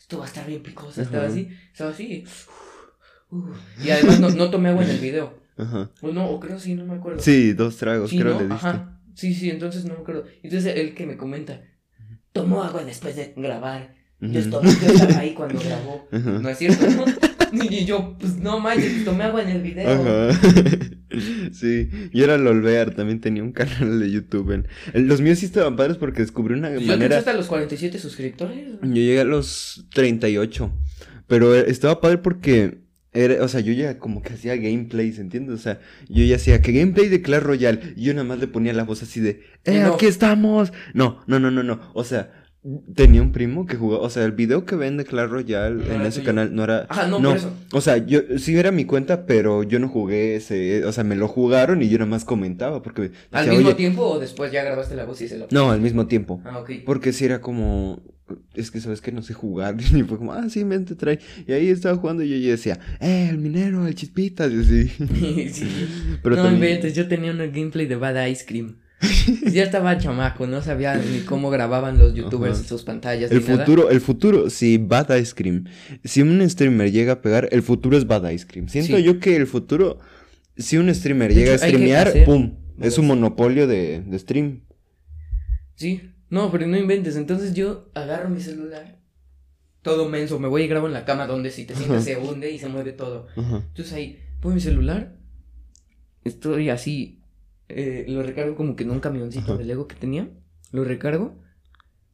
esto va a estar bien picosa. Estaba así, estaba así. uh. Y además no, no tomé agua en el video. Ajá. O no, o creo sí, no me acuerdo. Sí, dos tragos, Sí, creo ¿no? le diste. Ajá. Sí, sí, entonces no me acuerdo. Entonces él que me comenta, tomó agua después de grabar. Yo, estaba, yo estaba ahí cuando grabó. No es cierto, ¿no? Y yo, pues no manches, pues, tomé agua en el video. Ajá. sí, yo era Lolbear, también tenía un canal de YouTube. en- Los míos sí estaban padres porque descubrí una Yo manera. hasta los 47 suscriptores. Yo llegué a los 38. Pero eh, estaba padre porque. Era, o sea, yo ya como que hacía gameplays, ¿entiendes? O sea, yo ya hacía que gameplay de Clash Royale. Y yo nada más le ponía la voz así de. ¡Eh, No. aquí estamos! No, no, no, no, no. O sea, tenía un primo que jugaba. O sea, el video que ven de Clash Royale No en ese canal no era. Ajá, no, no. por eso. O sea, yo sí era mi cuenta, pero yo no jugué ese. O sea, me lo jugaron y yo nada más comentaba. Porque. ¿Al decía, mismo "Oye". tiempo o después ya grabaste la voz y se la No, al mismo tiempo. Ah, ok. Porque si era como. Es que sabes que no sé jugar. Y fue como, ah, sí, mente trae. Y ahí estaba jugando y yo decía, eh, el minero, el chispitas. Y así. sí. Pero no también. inventes, yo tenía un gameplay de Bad Ice Cream. ya estaba chamaco, no sabía ni cómo grababan los youtubers Ajá. sus pantallas. El ni nada. futuro, el futuro, si Bad Ice Cream. Si un streamer llega a pegar, el futuro es Bad Ice Cream. Siento Sí. yo que el futuro, si un streamer De llega hecho, a streamear, pum, Es un monopolio de, de stream. Sí, no, pero no inventes. Entonces yo agarro mi celular, todo menso, me voy y grabo en la cama donde si te sientes se hunde y se mueve todo. Ajá. Entonces ahí pongo mi celular, estoy así, eh, lo recargo como que en un camioncito de Lego que tenía, lo recargo,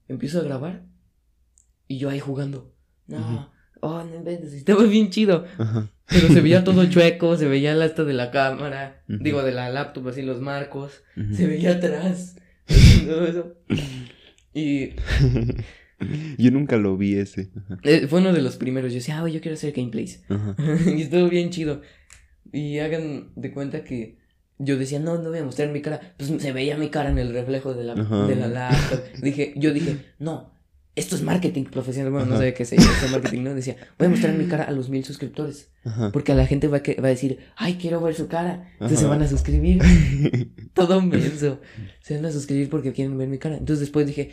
empiezo a grabar y yo ahí jugando. No, oh, no inventes, estaba bien chido. Ajá. Pero se veía todo chueco, se veía el asta de la cámara, digo, de la laptop, así los marcos, se veía atrás, todo eso. Y Yo nunca lo vi ese. Eh, fue uno de los primeros, yo decía, ah, yo quiero hacer gameplays. Ajá. y estuvo bien chido. Y hagan de cuenta que yo decía, no, no voy a mostrar mi cara. Pues se veía mi cara en el reflejo de la, Ajá. de la laptop. Dije, yo dije, no, esto es marketing profesional. Bueno, no sabía qué esto es marketing, ¿no? Decía, voy a mostrar mi cara a los mil suscriptores. Ajá. Porque a la gente va a, que- va a decir, ay, quiero ver su cara. Entonces se van a suscribir. Todo menso. Se van a suscribir porque quieren ver mi cara. Entonces después dije,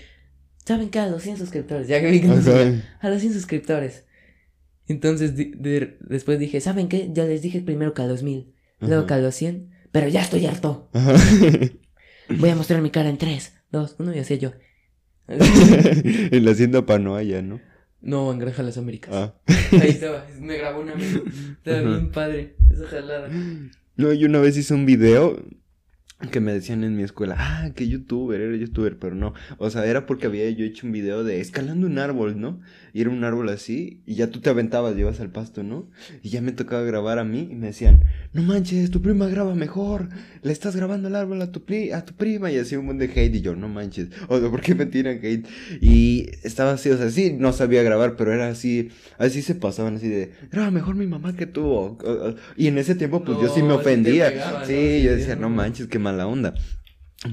¿saben qué? A los 100 suscriptores. Ya que vi que no. Ajá. A los 100 suscriptores. Entonces de- después dije, ¿saben qué? Ya les dije primero que a los 1000, luego que a los 100, pero ya estoy harto. Voy a mostrar mi cara en 3, 2, 1 y así yo. En la hacienda Panoaya, ¿no? no, en Granja Las Américas. Ah. Ahí estaba, me grabó un amigo. Estaba Ajá. bien padre, esa jalada. No, yo una vez hice un video que me decían en mi escuela, ah, que youtuber, era youtuber, pero no. O sea, era porque había yo hecho un video de escalando un árbol, ¿no? Y era un árbol así, y ya tú te aventabas, llevas al pasto, ¿no? Y ya me tocaba grabar a mí, y me decían, no manches, tu prima graba mejor, le estás grabando el árbol a tu, pri- a tu prima, y así un montón de hate, y yo, no manches, o sea, ¿por qué me tiran hate? Y estaba así, o sea, sí, no sabía grabar, pero era así, así se pasaban, así de, graba mejor mi mamá que tú, y en ese tiempo, pues yo sí me ofendía, sí, yo decía, no manches, qué mala onda.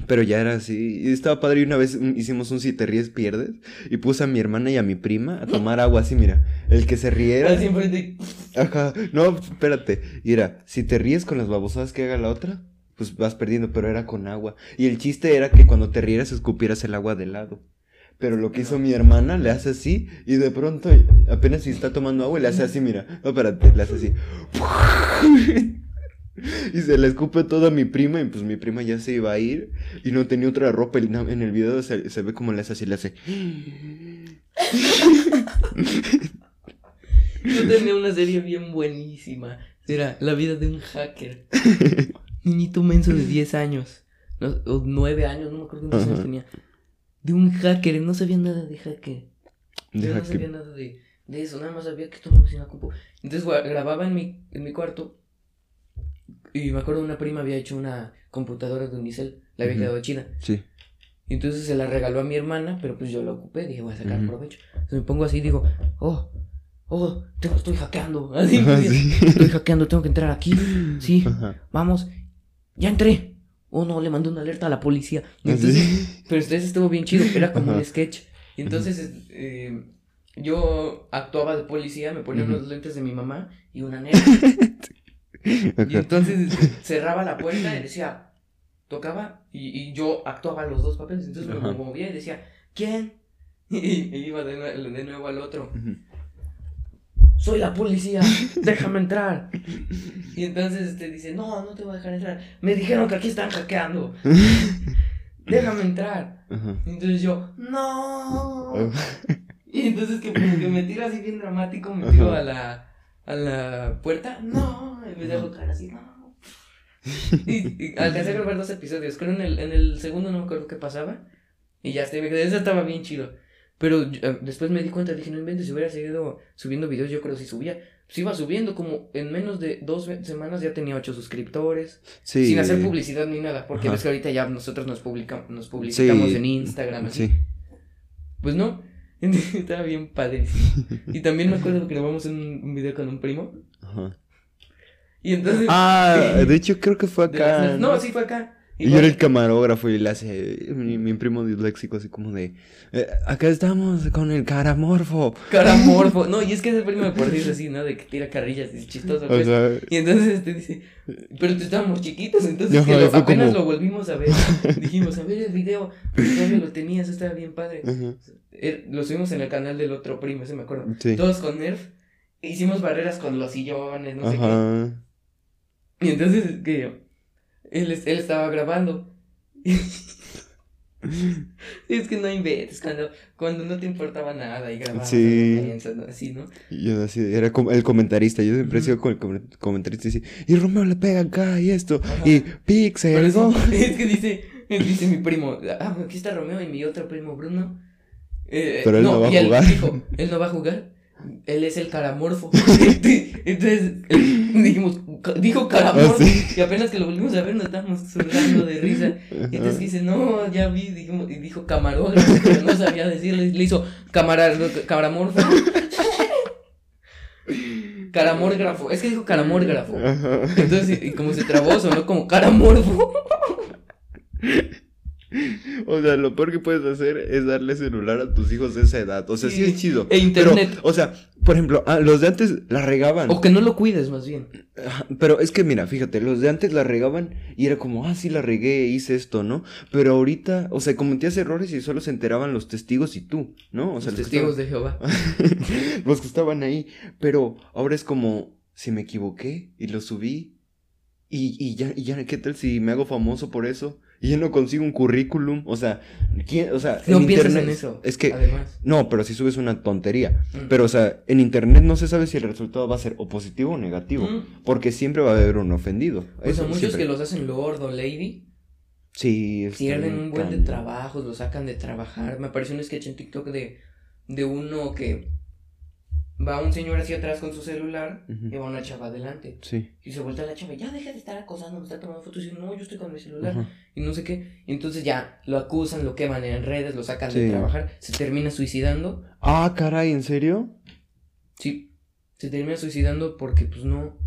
Pero ya era así. Y estaba padre. Y una vez hicimos un si te ríes, pierdes. Y puse a mi hermana y a mi prima a tomar agua así, mira. El que se riera. Así enfrente. Ajá. No, espérate. Y era, si te ríes con las babosadas que haga la otra, pues vas perdiendo, pero era con agua. Y el chiste era que cuando te rieras escupieras el agua de lado. Pero lo que hizo mi hermana, le hace así, y de pronto, apenas si está tomando agua, le hace así, mira. No, espérate, le hace así. Y se le escupe todo a mi prima, y pues mi prima ya se iba a ir, y no tenía otra ropa. y En el video se, se ve como le hace así, le hace. Yo tenía una serie bien buenísima. Era La vida de un hacker. Niñito menso de 10 años. No, o 9 años, no me acuerdo cuántos años tenía. De un hacker, no sabía nada de hacker. Yo no sabía nada de, de eso, nada más sabía que todo funcionaba compu. Entonces gua- grababa en mi, en mi cuarto. Y me acuerdo una prima había hecho una computadora de Unicel, la había Ujú. quedado china. Sí. Y entonces se la regaló a mi hermana, pero pues yo la ocupé, dije, voy a sacar provecho. Entonces me pongo así y digo, oh, oh, tengo, estoy hackeando. Así, Ajá, sí. estoy hackeando, tengo que entrar aquí. Sí, Ajá. vamos, ya entré. Oh no, le mandé una alerta a la policía. Pero entonces estuvo bien chido, era como un sketch. Y entonces eh, yo actuaba de policía, me ponía unos lentes de mi mamá y una negra. Y entonces cerraba la puerta y decía, tocaba y, y yo actuaba los dos papeles. Entonces me Ajá. movía y decía, ¿quién? Y, y iba de, nue- de nuevo al otro. Soy la policía, déjame entrar. Y entonces este dice, no, no te voy a dejar entrar. Me dijeron que aquí están hackeando. Déjame entrar. Entonces yo, no. Y entonces que como que me tira así bien dramático, me tiro a la, a la puerta, no. Y me dejo caer así, no. Y, y alcancé a grabar dos episodios. Creo en el, en el segundo no me acuerdo qué pasaba. Y ya quedé, eso estaba bien chido. Pero eh, después me di cuenta, dije, no inventes, si hubiera seguido subiendo videos, yo creo que si subía. Pues iba subiendo, como en menos de dos semanas ya tenía ocho suscriptores. Sí. Sin hacer publicidad ni nada, porque Ajá. ves que ahorita ya nosotros nos, publicamos nos publicitamos Sí. en Instagram. Así. Sí. Pues no, estaba bien padrísimo. Y también me acuerdo que grabamos un, un video con un primo. Ajá. Y entonces. Ah, de hecho creo que fue las- acá. no, sí fue acá. Y yo era el camarógrafo y le hace mi, mi primo disléxico así como de "Eh, acá estamos con el caramorfo. Caramorfo. No, y es que ese primo sí es así, ¿no? De que tira carrillas y es chistoso. Pues. sea, Y entonces este dice, pero te estábamos chiquitos, entonces que lo- apenas como- lo volvimos a ver. Dijimos, a ver el video, pues todavía lo tenías, estaba bien padre. Eh, Lo subimos en el canal del otro primo, ese me acuerdo. sí. Todos con Nerf. Hicimos barreras con los sillones, no sé qué. Y entonces es que él, es- él estaba grabando. es que no inventes, cuando, cuando no te importaba nada y grababas Sí. pensando así, ¿no? Y yo así, era como el comentarista, yo siempre he sido como el comen- comentarista y dice, y Romeo le pega acá y esto, Ajá. y Pixel, sí, go". es que dice, dice mi primo, ah, aquí está Romeo y mi otro primo Bruno. Eh, Pero él no va a él jugar. dijo, él no va a jugar. Él es el caramorfo. Entonces dijimos, dijo caramorfo. Ah, sí. Y apenas que lo volvimos a ver nos estábamos zurrando de risa. Y entonces dice, no, ya vi, dijimos, y dijo camarógrafo, pero no sabía decirle, le hizo camara, caramorfo. Caramórgrafo, es que dijo caramórgrafo. Entonces, y como se trabó, sonó como caramorfo. O sea, lo peor que puedes hacer es darle celular a tus hijos de esa edad. O sea, sí, Sí. es chido. E internet. Pero, o sea, por ejemplo, ah, los de antes la regaban. O que no lo cuides, más bien. Pero es que mira, fíjate, los de antes la regaban y era como, ah, sí la regué, hice esto, ¿no? Pero ahorita, o sea, cometías errores y solo se enteraban los testigos y tú, ¿no? O sea, Los testigos de Jehová. los que estaban ahí. Pero ahora es como, si me equivoqué y lo subí y, y ya, y ya, ¿qué tal si me hago famoso por eso? Y ya no consigo un currículum, o sea, ¿quién, o sea, No en piensas internet, en eso. Es que, Además. no, pero si subes una tontería. Mm. Pero, o sea, en internet no se sabe si el resultado va a ser o positivo o negativo. Mm. Porque siempre va a haber un ofendido. Sea, Eso muchos siempre. que los hacen Lord o Lady Sí, pierden un buen de trabajos, los sacan de trabajar. Me apareció un sketch en TikTok de, de uno que va un señor hacia atrás con su celular y va una chava adelante. Sí. Y se vuelta la chava, ya deja de estar acosando, me está tomando fotos. Y dice, no, yo estoy con mi celular. Y no sé qué. Y entonces ya lo acusan, lo queman en redes, lo sacan de trabajar. Se termina suicidando. Ah, caray, ¿en serio? Sí, se termina suicidando porque pues no...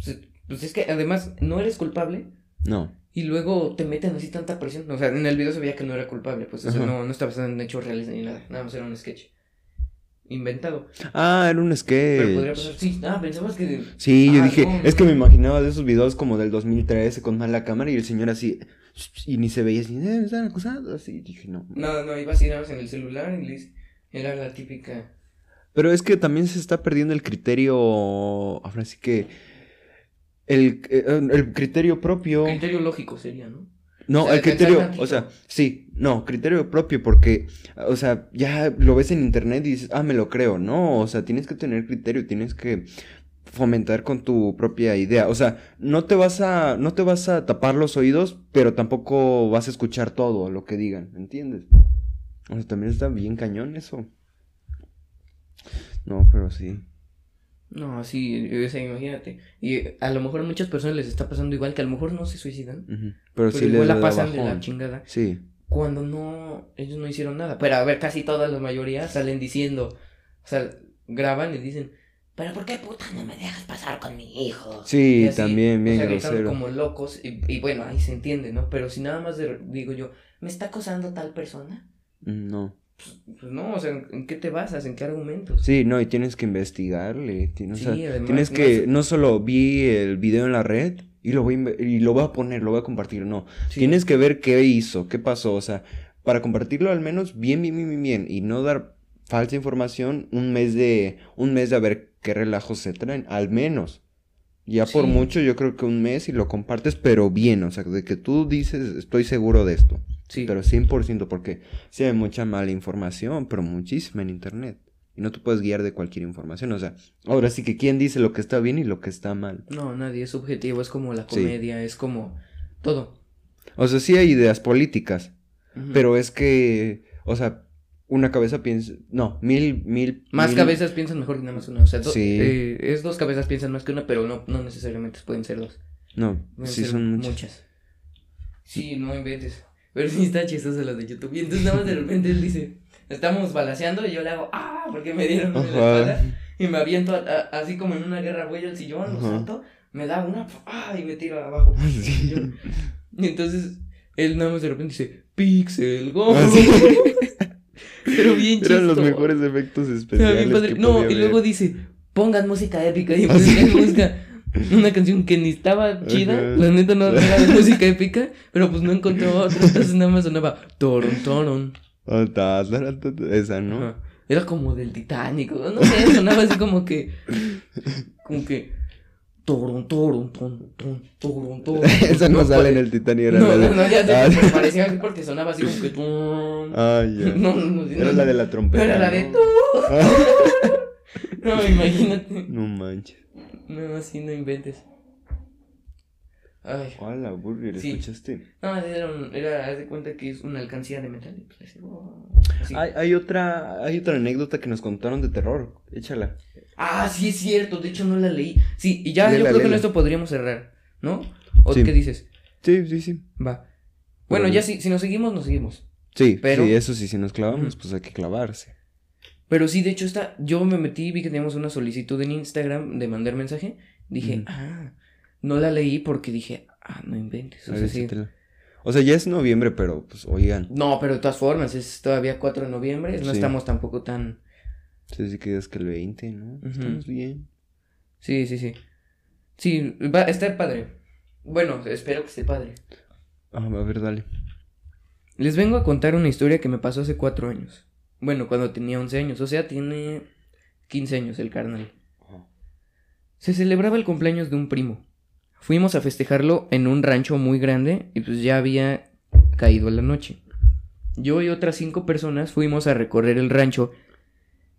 se- pues es que además no eres culpable No. y luego te meten así tanta presión. O sea, en el video se veía que no era culpable, pues o sea, Ajá. no, no está basado en hechos reales ni nada, nada más era un sketch inventado. Ah, era un Pero podría sketch. pasar, sí, ah, pensabas que... Sí, yo dije, no, es que me imaginaba de esos videos como del 2013 con mala cámara y el señor así, y ni se veía así, eh, me están acusando, así, dije, no. No, no, ibas así nada más en el celular y les... Era la típica... Pero es que también se está perdiendo el criterio, ahora sí que, el, eh, el criterio propio. Criterio lógico sería, ¿no? No, O sea, el criterio, o sea, sí, no, criterio propio, porque, o sea, ya lo ves en internet y dices, ah, me lo creo, no, o sea, tienes que tener criterio, tienes que fomentar con tu propia idea, o sea, no te vas a, no te vas a tapar los oídos, pero tampoco vas a escuchar todo lo que digan, ¿entiendes? O sea, también está bien cañón eso. No, pero sí. No, sí, o sea, imagínate. Y a lo mejor a muchas personas les está pasando igual, que a lo mejor no se suicidan, Pero, pero sí igual les la pasan de la chingada. Sí. Cuando no, ellos no hicieron nada. Pero a ver, casi todas la mayoría salen diciendo, o sea, graban y dicen, pero ¿por qué puta no me dejas pasar con mi hijo? Sí, así, también, bien o sea, grosero. como locos y, y bueno, ahí se entiende, ¿no? Pero si nada más de- digo yo, ¿me está acosando tal persona? Mm, No. Pues no, o sea, ¿en, qué te basas? ¿En qué argumentos? Sí, no, y tienes que investigarle. Tienes, o sea, Sí, además, tienes que, no solo vi el video en la red y lo voy a, y lo voy a poner, lo voy a compartir, no. Sí. Tienes que ver qué hizo, qué pasó, o sea, para compartirlo al menos bien, bien, bien, bien, bien, y no dar falsa información un mes de, un mes de a ver qué relajos se traen, al menos. Ya por mucho, yo creo que un mes y lo compartes, pero bien, o sea, de que tú dices, estoy seguro de esto. Sí. Pero 100%, porque sí hay mucha mala información, pero muchísima en internet. Y no te puedes guiar de cualquier información. O sea, ahora sí que quién dice lo que está bien y lo que está mal. No, nadie es subjetivo, es como la Sí. comedia, es como todo. O sea, sí hay ideas políticas, pero es que, o sea, una cabeza piensa, no, mil, mil. Más mil- cabezas piensan mejor que nada más una. O sea, do- Sí. eh, es dos cabezas piensan más que una, pero no, no necesariamente pueden ser dos. No, Pueden sí son muchas. Sí, no inventes. Pero sí está chistoso las de YouTube. Y entonces nada más de repente él dice, estamos balaseando y yo le hago, ah, porque me dieron en la espalda. Y me aviento a- a- así como en una guerra, voy al sillón, lo salto, me da una, ah, y me tiro abajo. Sí. Y entonces él nada más de repente dice, Pixel, go. Ah, sí. Pero bien chistoso. Eran los mejores efectos especiales. No, y luego dice, pongan música épica. Y Ah, pues sí. él busca una canción que ni estaba chida. Ajá. La neta no era de música épica, pero pues no encontró otra. Entonces nada más sonaba toron, toron. Ta, Esa, ¿no? Ajá. Era como del Titanic. No sé, sonaba así como que. Como que. Turun, tun, tun, turun, turun. Esa no, sale en el Titanic, era No, la de... no, no, ya sé, Ah, parecía así porque sonaba así como que. Ah, ya. No, no, no. Era la de la trompeta. Era la de ¿no? No, imagínate. No manches. No, así no inventes. Ay. Hola, Burger, Sí. ¿escuchaste? No, era, un- era, haz de cuenta que es una alcancía de metal. pues, así. Hay, hay otra, hay otra anécdota que nos contaron de terror. Échala. Ah, sí es cierto, de hecho no la leí. Sí, y ya yo creo que con esto podríamos cerrar, ¿no? ¿O Sí. qué dices? Sí, sí, sí. Va. Bueno, ya si, si nos seguimos, nos seguimos. Sí, Pero- sí, eso sí, si nos clavamos, pues hay que clavarse. Pero sí, de hecho, está, yo me metí, vi que teníamos una solicitud en Instagram de mandar mensaje. Dije, ah, no la leí porque dije, ah, no inventes. O sea, sí. la- O sea, ya es noviembre, pero pues oigan. No, pero de todas formas, es todavía 4 de noviembre, no Sí. estamos tampoco tan... Sí, sí que es que el 20, ¿no? Estamos bien. Sí, sí, sí. Sí, va a estar padre. Bueno, espero que esté padre. Ah, a ver, dale. Les vengo a contar una historia que me pasó hace cuatro años. Bueno, cuando tenía 11 años, o sea, tiene 15 años el carnal. Se celebraba el cumpleaños de un primo. Fuimos a festejarlo en un rancho muy grande y pues ya había caído la noche. Yo y otras cinco personas fuimos a recorrer el rancho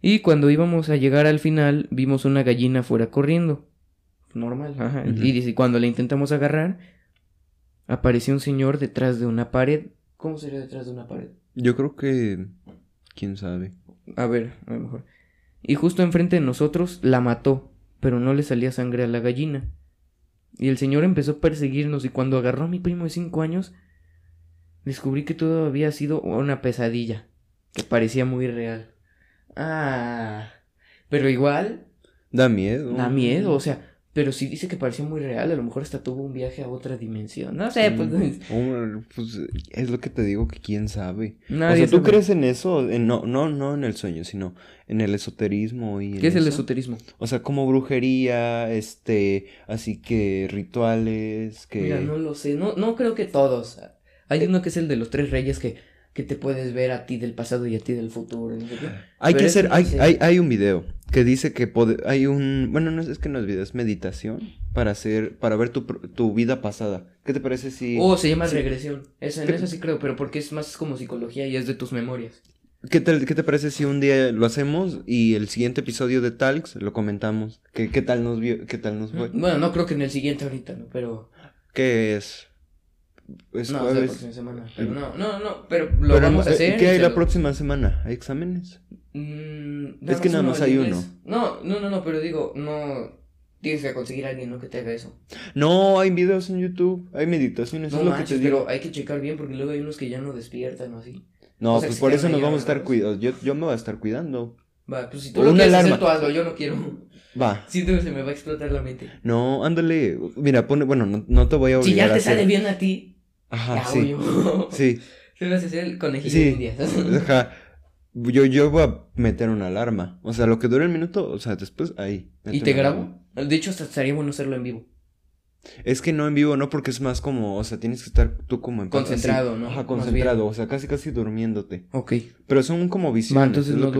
y cuando íbamos a llegar al final vimos una gallina fuera corriendo. Normal, ajá. Ujú. Y dice, cuando la intentamos agarrar, apareció un señor detrás de una pared. ¿Cómo sería detrás de una pared? Yo creo que. ¿Quién sabe? A ver, a lo mejor. Y justo enfrente de nosotros la mató, pero no le salía sangre a la gallina. Y el señor empezó a perseguirnos y cuando agarró a mi primo de cinco años, descubrí que todo había sido una pesadilla, que parecía muy real. Ah, pero igual Da miedo. da miedo, o sea, pero si dice que parecía muy real, a lo mejor hasta tuvo un viaje a otra dimensión. No sé, pues hombre, pues es lo que te digo que quién sabe. nadie o sea, ¿tú sabe. crees en eso? En- no, no, no en el sueño, sino en el esoterismo y en ¿Qué es el eso? esoterismo? O sea, como brujería, este, así que rituales, que... Mira, no lo sé, no, no creo que todos. Hay uno que es el de los tres reyes que, que te puedes ver a ti del pasado y a ti del futuro. no. Hay Pero que hacer, hay, hay, hay un video que dice que pode- hay un, bueno, no es, es que no es video, es meditación para hacer, para ver tu, tu vida pasada. ¿Qué te parece si, Oh, se llama regresión. Eso, en ¿Qué- eso sí creo, pero porque es más como psicología y es de tus memorias. qué te, qué te parece si un día lo hacemos y el siguiente episodio de Talks lo comentamos? ¿Qué, qué tal nos vio, qué tal nos fue? Bueno, no creo que en el siguiente ahorita, ¿no? Pero. ¿Qué es? Es no, es la jueves. próxima semana. Pero no, no, no. Pero lo Pero, vamos a eh, hacer. ¿Qué y hay la lo- próxima semana? ¿Hay exámenes? Mm, Es que nada más hay uno. No, no, no, no, pero digo, no. Tienes que conseguir a alguien, ¿no? Que te haga eso. No, hay videos en YouTube, hay meditaciones, No es lo que manches, te digo. pero hay que checar bien porque luego hay unos que ya no despiertan o así. No, o sea, pues por eso nos vamos a estar cuidados. Yo, yo me voy a estar cuidando. Va, pues si tú lo quieres hacer, alarma. tú hazlo, yo no quiero. Va. Siento que se me va a explotar la mente. No, ándale. Mira, pone, bueno, no, no te voy a Si obligar ya a te hacer. sale bien a ti, Ajá, sí. yo. Sí. Te vas a hacer el conejillo Sí. de indias. Ajá. Yo, yo voy a meter una alarma. O sea, lo que dure el minuto, o sea, después ahí. ¿Y te grabo? De hecho, hasta estaría bueno hacerlo en vivo. Es que no en vivo, no, porque es más como, o sea, tienes que estar tú como en Concentrado, así. ¿no? Ajá, concentrado, o sea, casi casi durmiéndote. Ok. Pero son como visiones. Va, entonces es no lo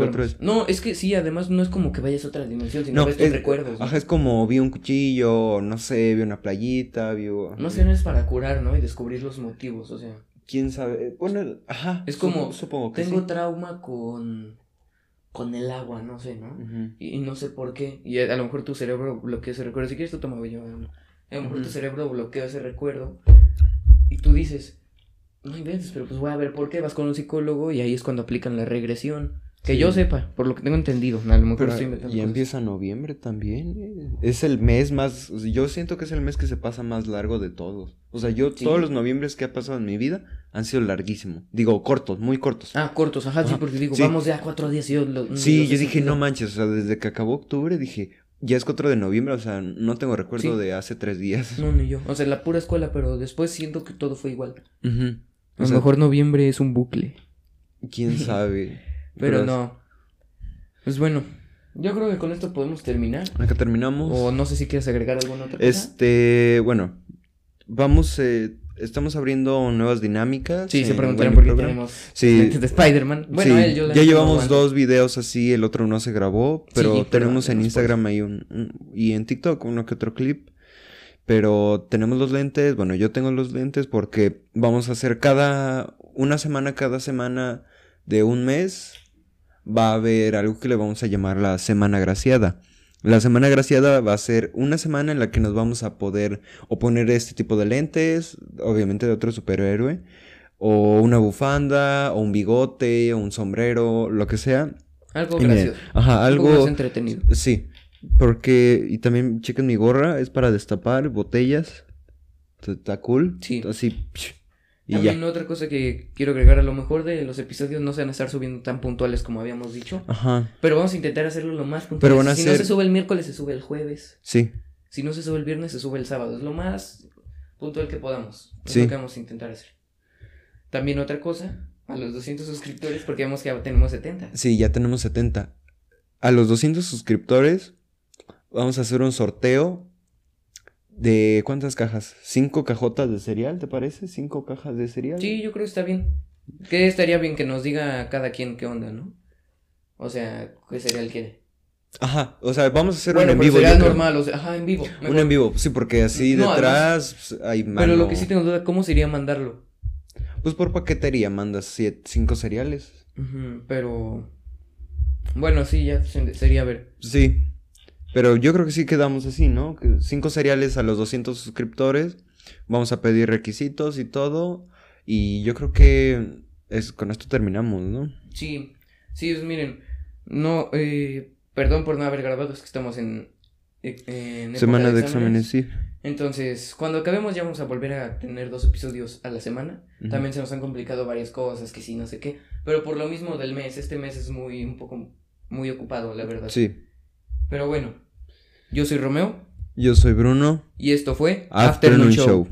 es que sí, además no es como que vayas a otra dimensión, sino No, ves tus es- recuerdos. ¿no? Ajá, es como vi un cuchillo, no sé, vi una playita, vi... No sé, no es para curar, ¿no? Y descubrir los motivos, o sea. ¿Quién sabe? Bueno, ajá. Es como, sup- Supongo que Tengo sí. trauma con. con el agua, no sé, ¿no? Y, y no sé por qué. Y a, a lo mejor tu cerebro bloquea ese recuerdo. Si quieres, tú toma yo. ¿no? A lo mejor tu Ujú. cerebro bloquea ese recuerdo. Y tú dices, no inventes, pero pues voy a ver por qué. Vas con un psicólogo y ahí es cuando aplican la regresión. Que Sí. yo sepa, por lo que tengo entendido. A lo mejor Pero estoy inventando. ya cosas. empieza noviembre también. eh. Es el mes más. Yo siento que es el mes que se pasa más largo de todos. O sea, yo Sí. todos los noviembres que ha pasado en mi vida han sido larguísimos. Digo, cortos, muy cortos. Ah, cortos, ajá, sí, porque digo, sí. vamos ya cuatro días y yo lo- sí, yo dije, no manches. O sea, desde que acabó octubre dije, ya es 4 de noviembre. O sea, no tengo recuerdo Sí. de hace tres días. No, ni yo. O sea, la pura escuela, pero después siento que todo fue igual. A lo sea, mejor noviembre es un bucle. quién sabe. Pero no. Pues bueno, yo creo que con esto podemos terminar. Acá terminamos. O no sé si quieres agregar alguna otra cosa. Este, bueno, vamos, eh, estamos abriendo nuevas dinámicas. Sí, se preguntaron por qué tenemos Sí. de Spider-Man. Bueno, Sí, él, yo ya llevamos dos videos así, el otro no se grabó, pero Sí, pero tenemos en. Instagram ahí un, un- y en TikTok uno que otro clip. Pero tenemos los lentes, bueno, yo tengo los lentes porque vamos a hacer cada, una semana, cada semana de un mes, va a haber algo que le vamos a llamar la semana graciada. La semana graciada va a ser una semana en la que nos vamos a poder o poner este tipo de lentes, obviamente de otro superhéroe, o una bufanda, o un bigote, o un sombrero, lo que sea. Algo gracioso. Ajá, Algo algo... más entretenido. Sí, porque... Y también chequen mi gorra, es para destapar botellas. Está- Está cool. Sí. Así... psh, Y También ya. otra cosa que quiero agregar, a lo mejor de los episodios no se van a estar subiendo tan puntuales como habíamos dicho, Ajá, pero vamos a intentar hacerlo lo más puntual. Pero van a si no se sube el miércoles, se sube el jueves. sí. Si no se sube el viernes, se sube el sábado. Es lo más puntual que podamos. Es Sí. lo que vamos a intentar hacer. También otra cosa, a los 200 suscriptores, porque vemos que ya tenemos 70. Sí, ya tenemos 70. A los 200 suscriptores vamos a hacer un sorteo de ¿cuántas cajas? ¿Cinco cajotas de cereal, te parece? ¿Cinco cajas de cereal? Sí, yo creo que está bien. Que estaría bien que nos diga cada quien qué onda, ¿no? O sea, qué cereal quiere. Ajá, o sea, vamos a hacer bueno, un en pero vivo. creo. normal, o sea, ajá, en vivo. Un en vivo, sí, porque así No, detrás pues, hay Pero mano. lo que sí tengo duda, ¿cómo sería mandarlo? Pues por paquetería mandas siete, cinco cereales. Pero... Bueno, sí, ya se- sería ver. Sí. Pero yo creo que sí quedamos así, ¿no? Cinco cereales a los 200 suscriptores. Vamos a pedir requisitos y todo. Y yo creo que es, con esto terminamos, ¿no? Sí, sí, pues miren, no, eh, perdón por no haber grabado, es que estamos en... en época Semana de exámenes, sí. Entonces, cuando acabemos ya vamos a volver a tener dos episodios a la semana. También se nos han complicado varias cosas, que sí, no sé qué. Pero por lo mismo del mes, este mes es muy, un poco, muy ocupado, la verdad. Sí. Pero bueno, yo soy Romeo Yo soy Bruno. y esto fue Afternoon Show.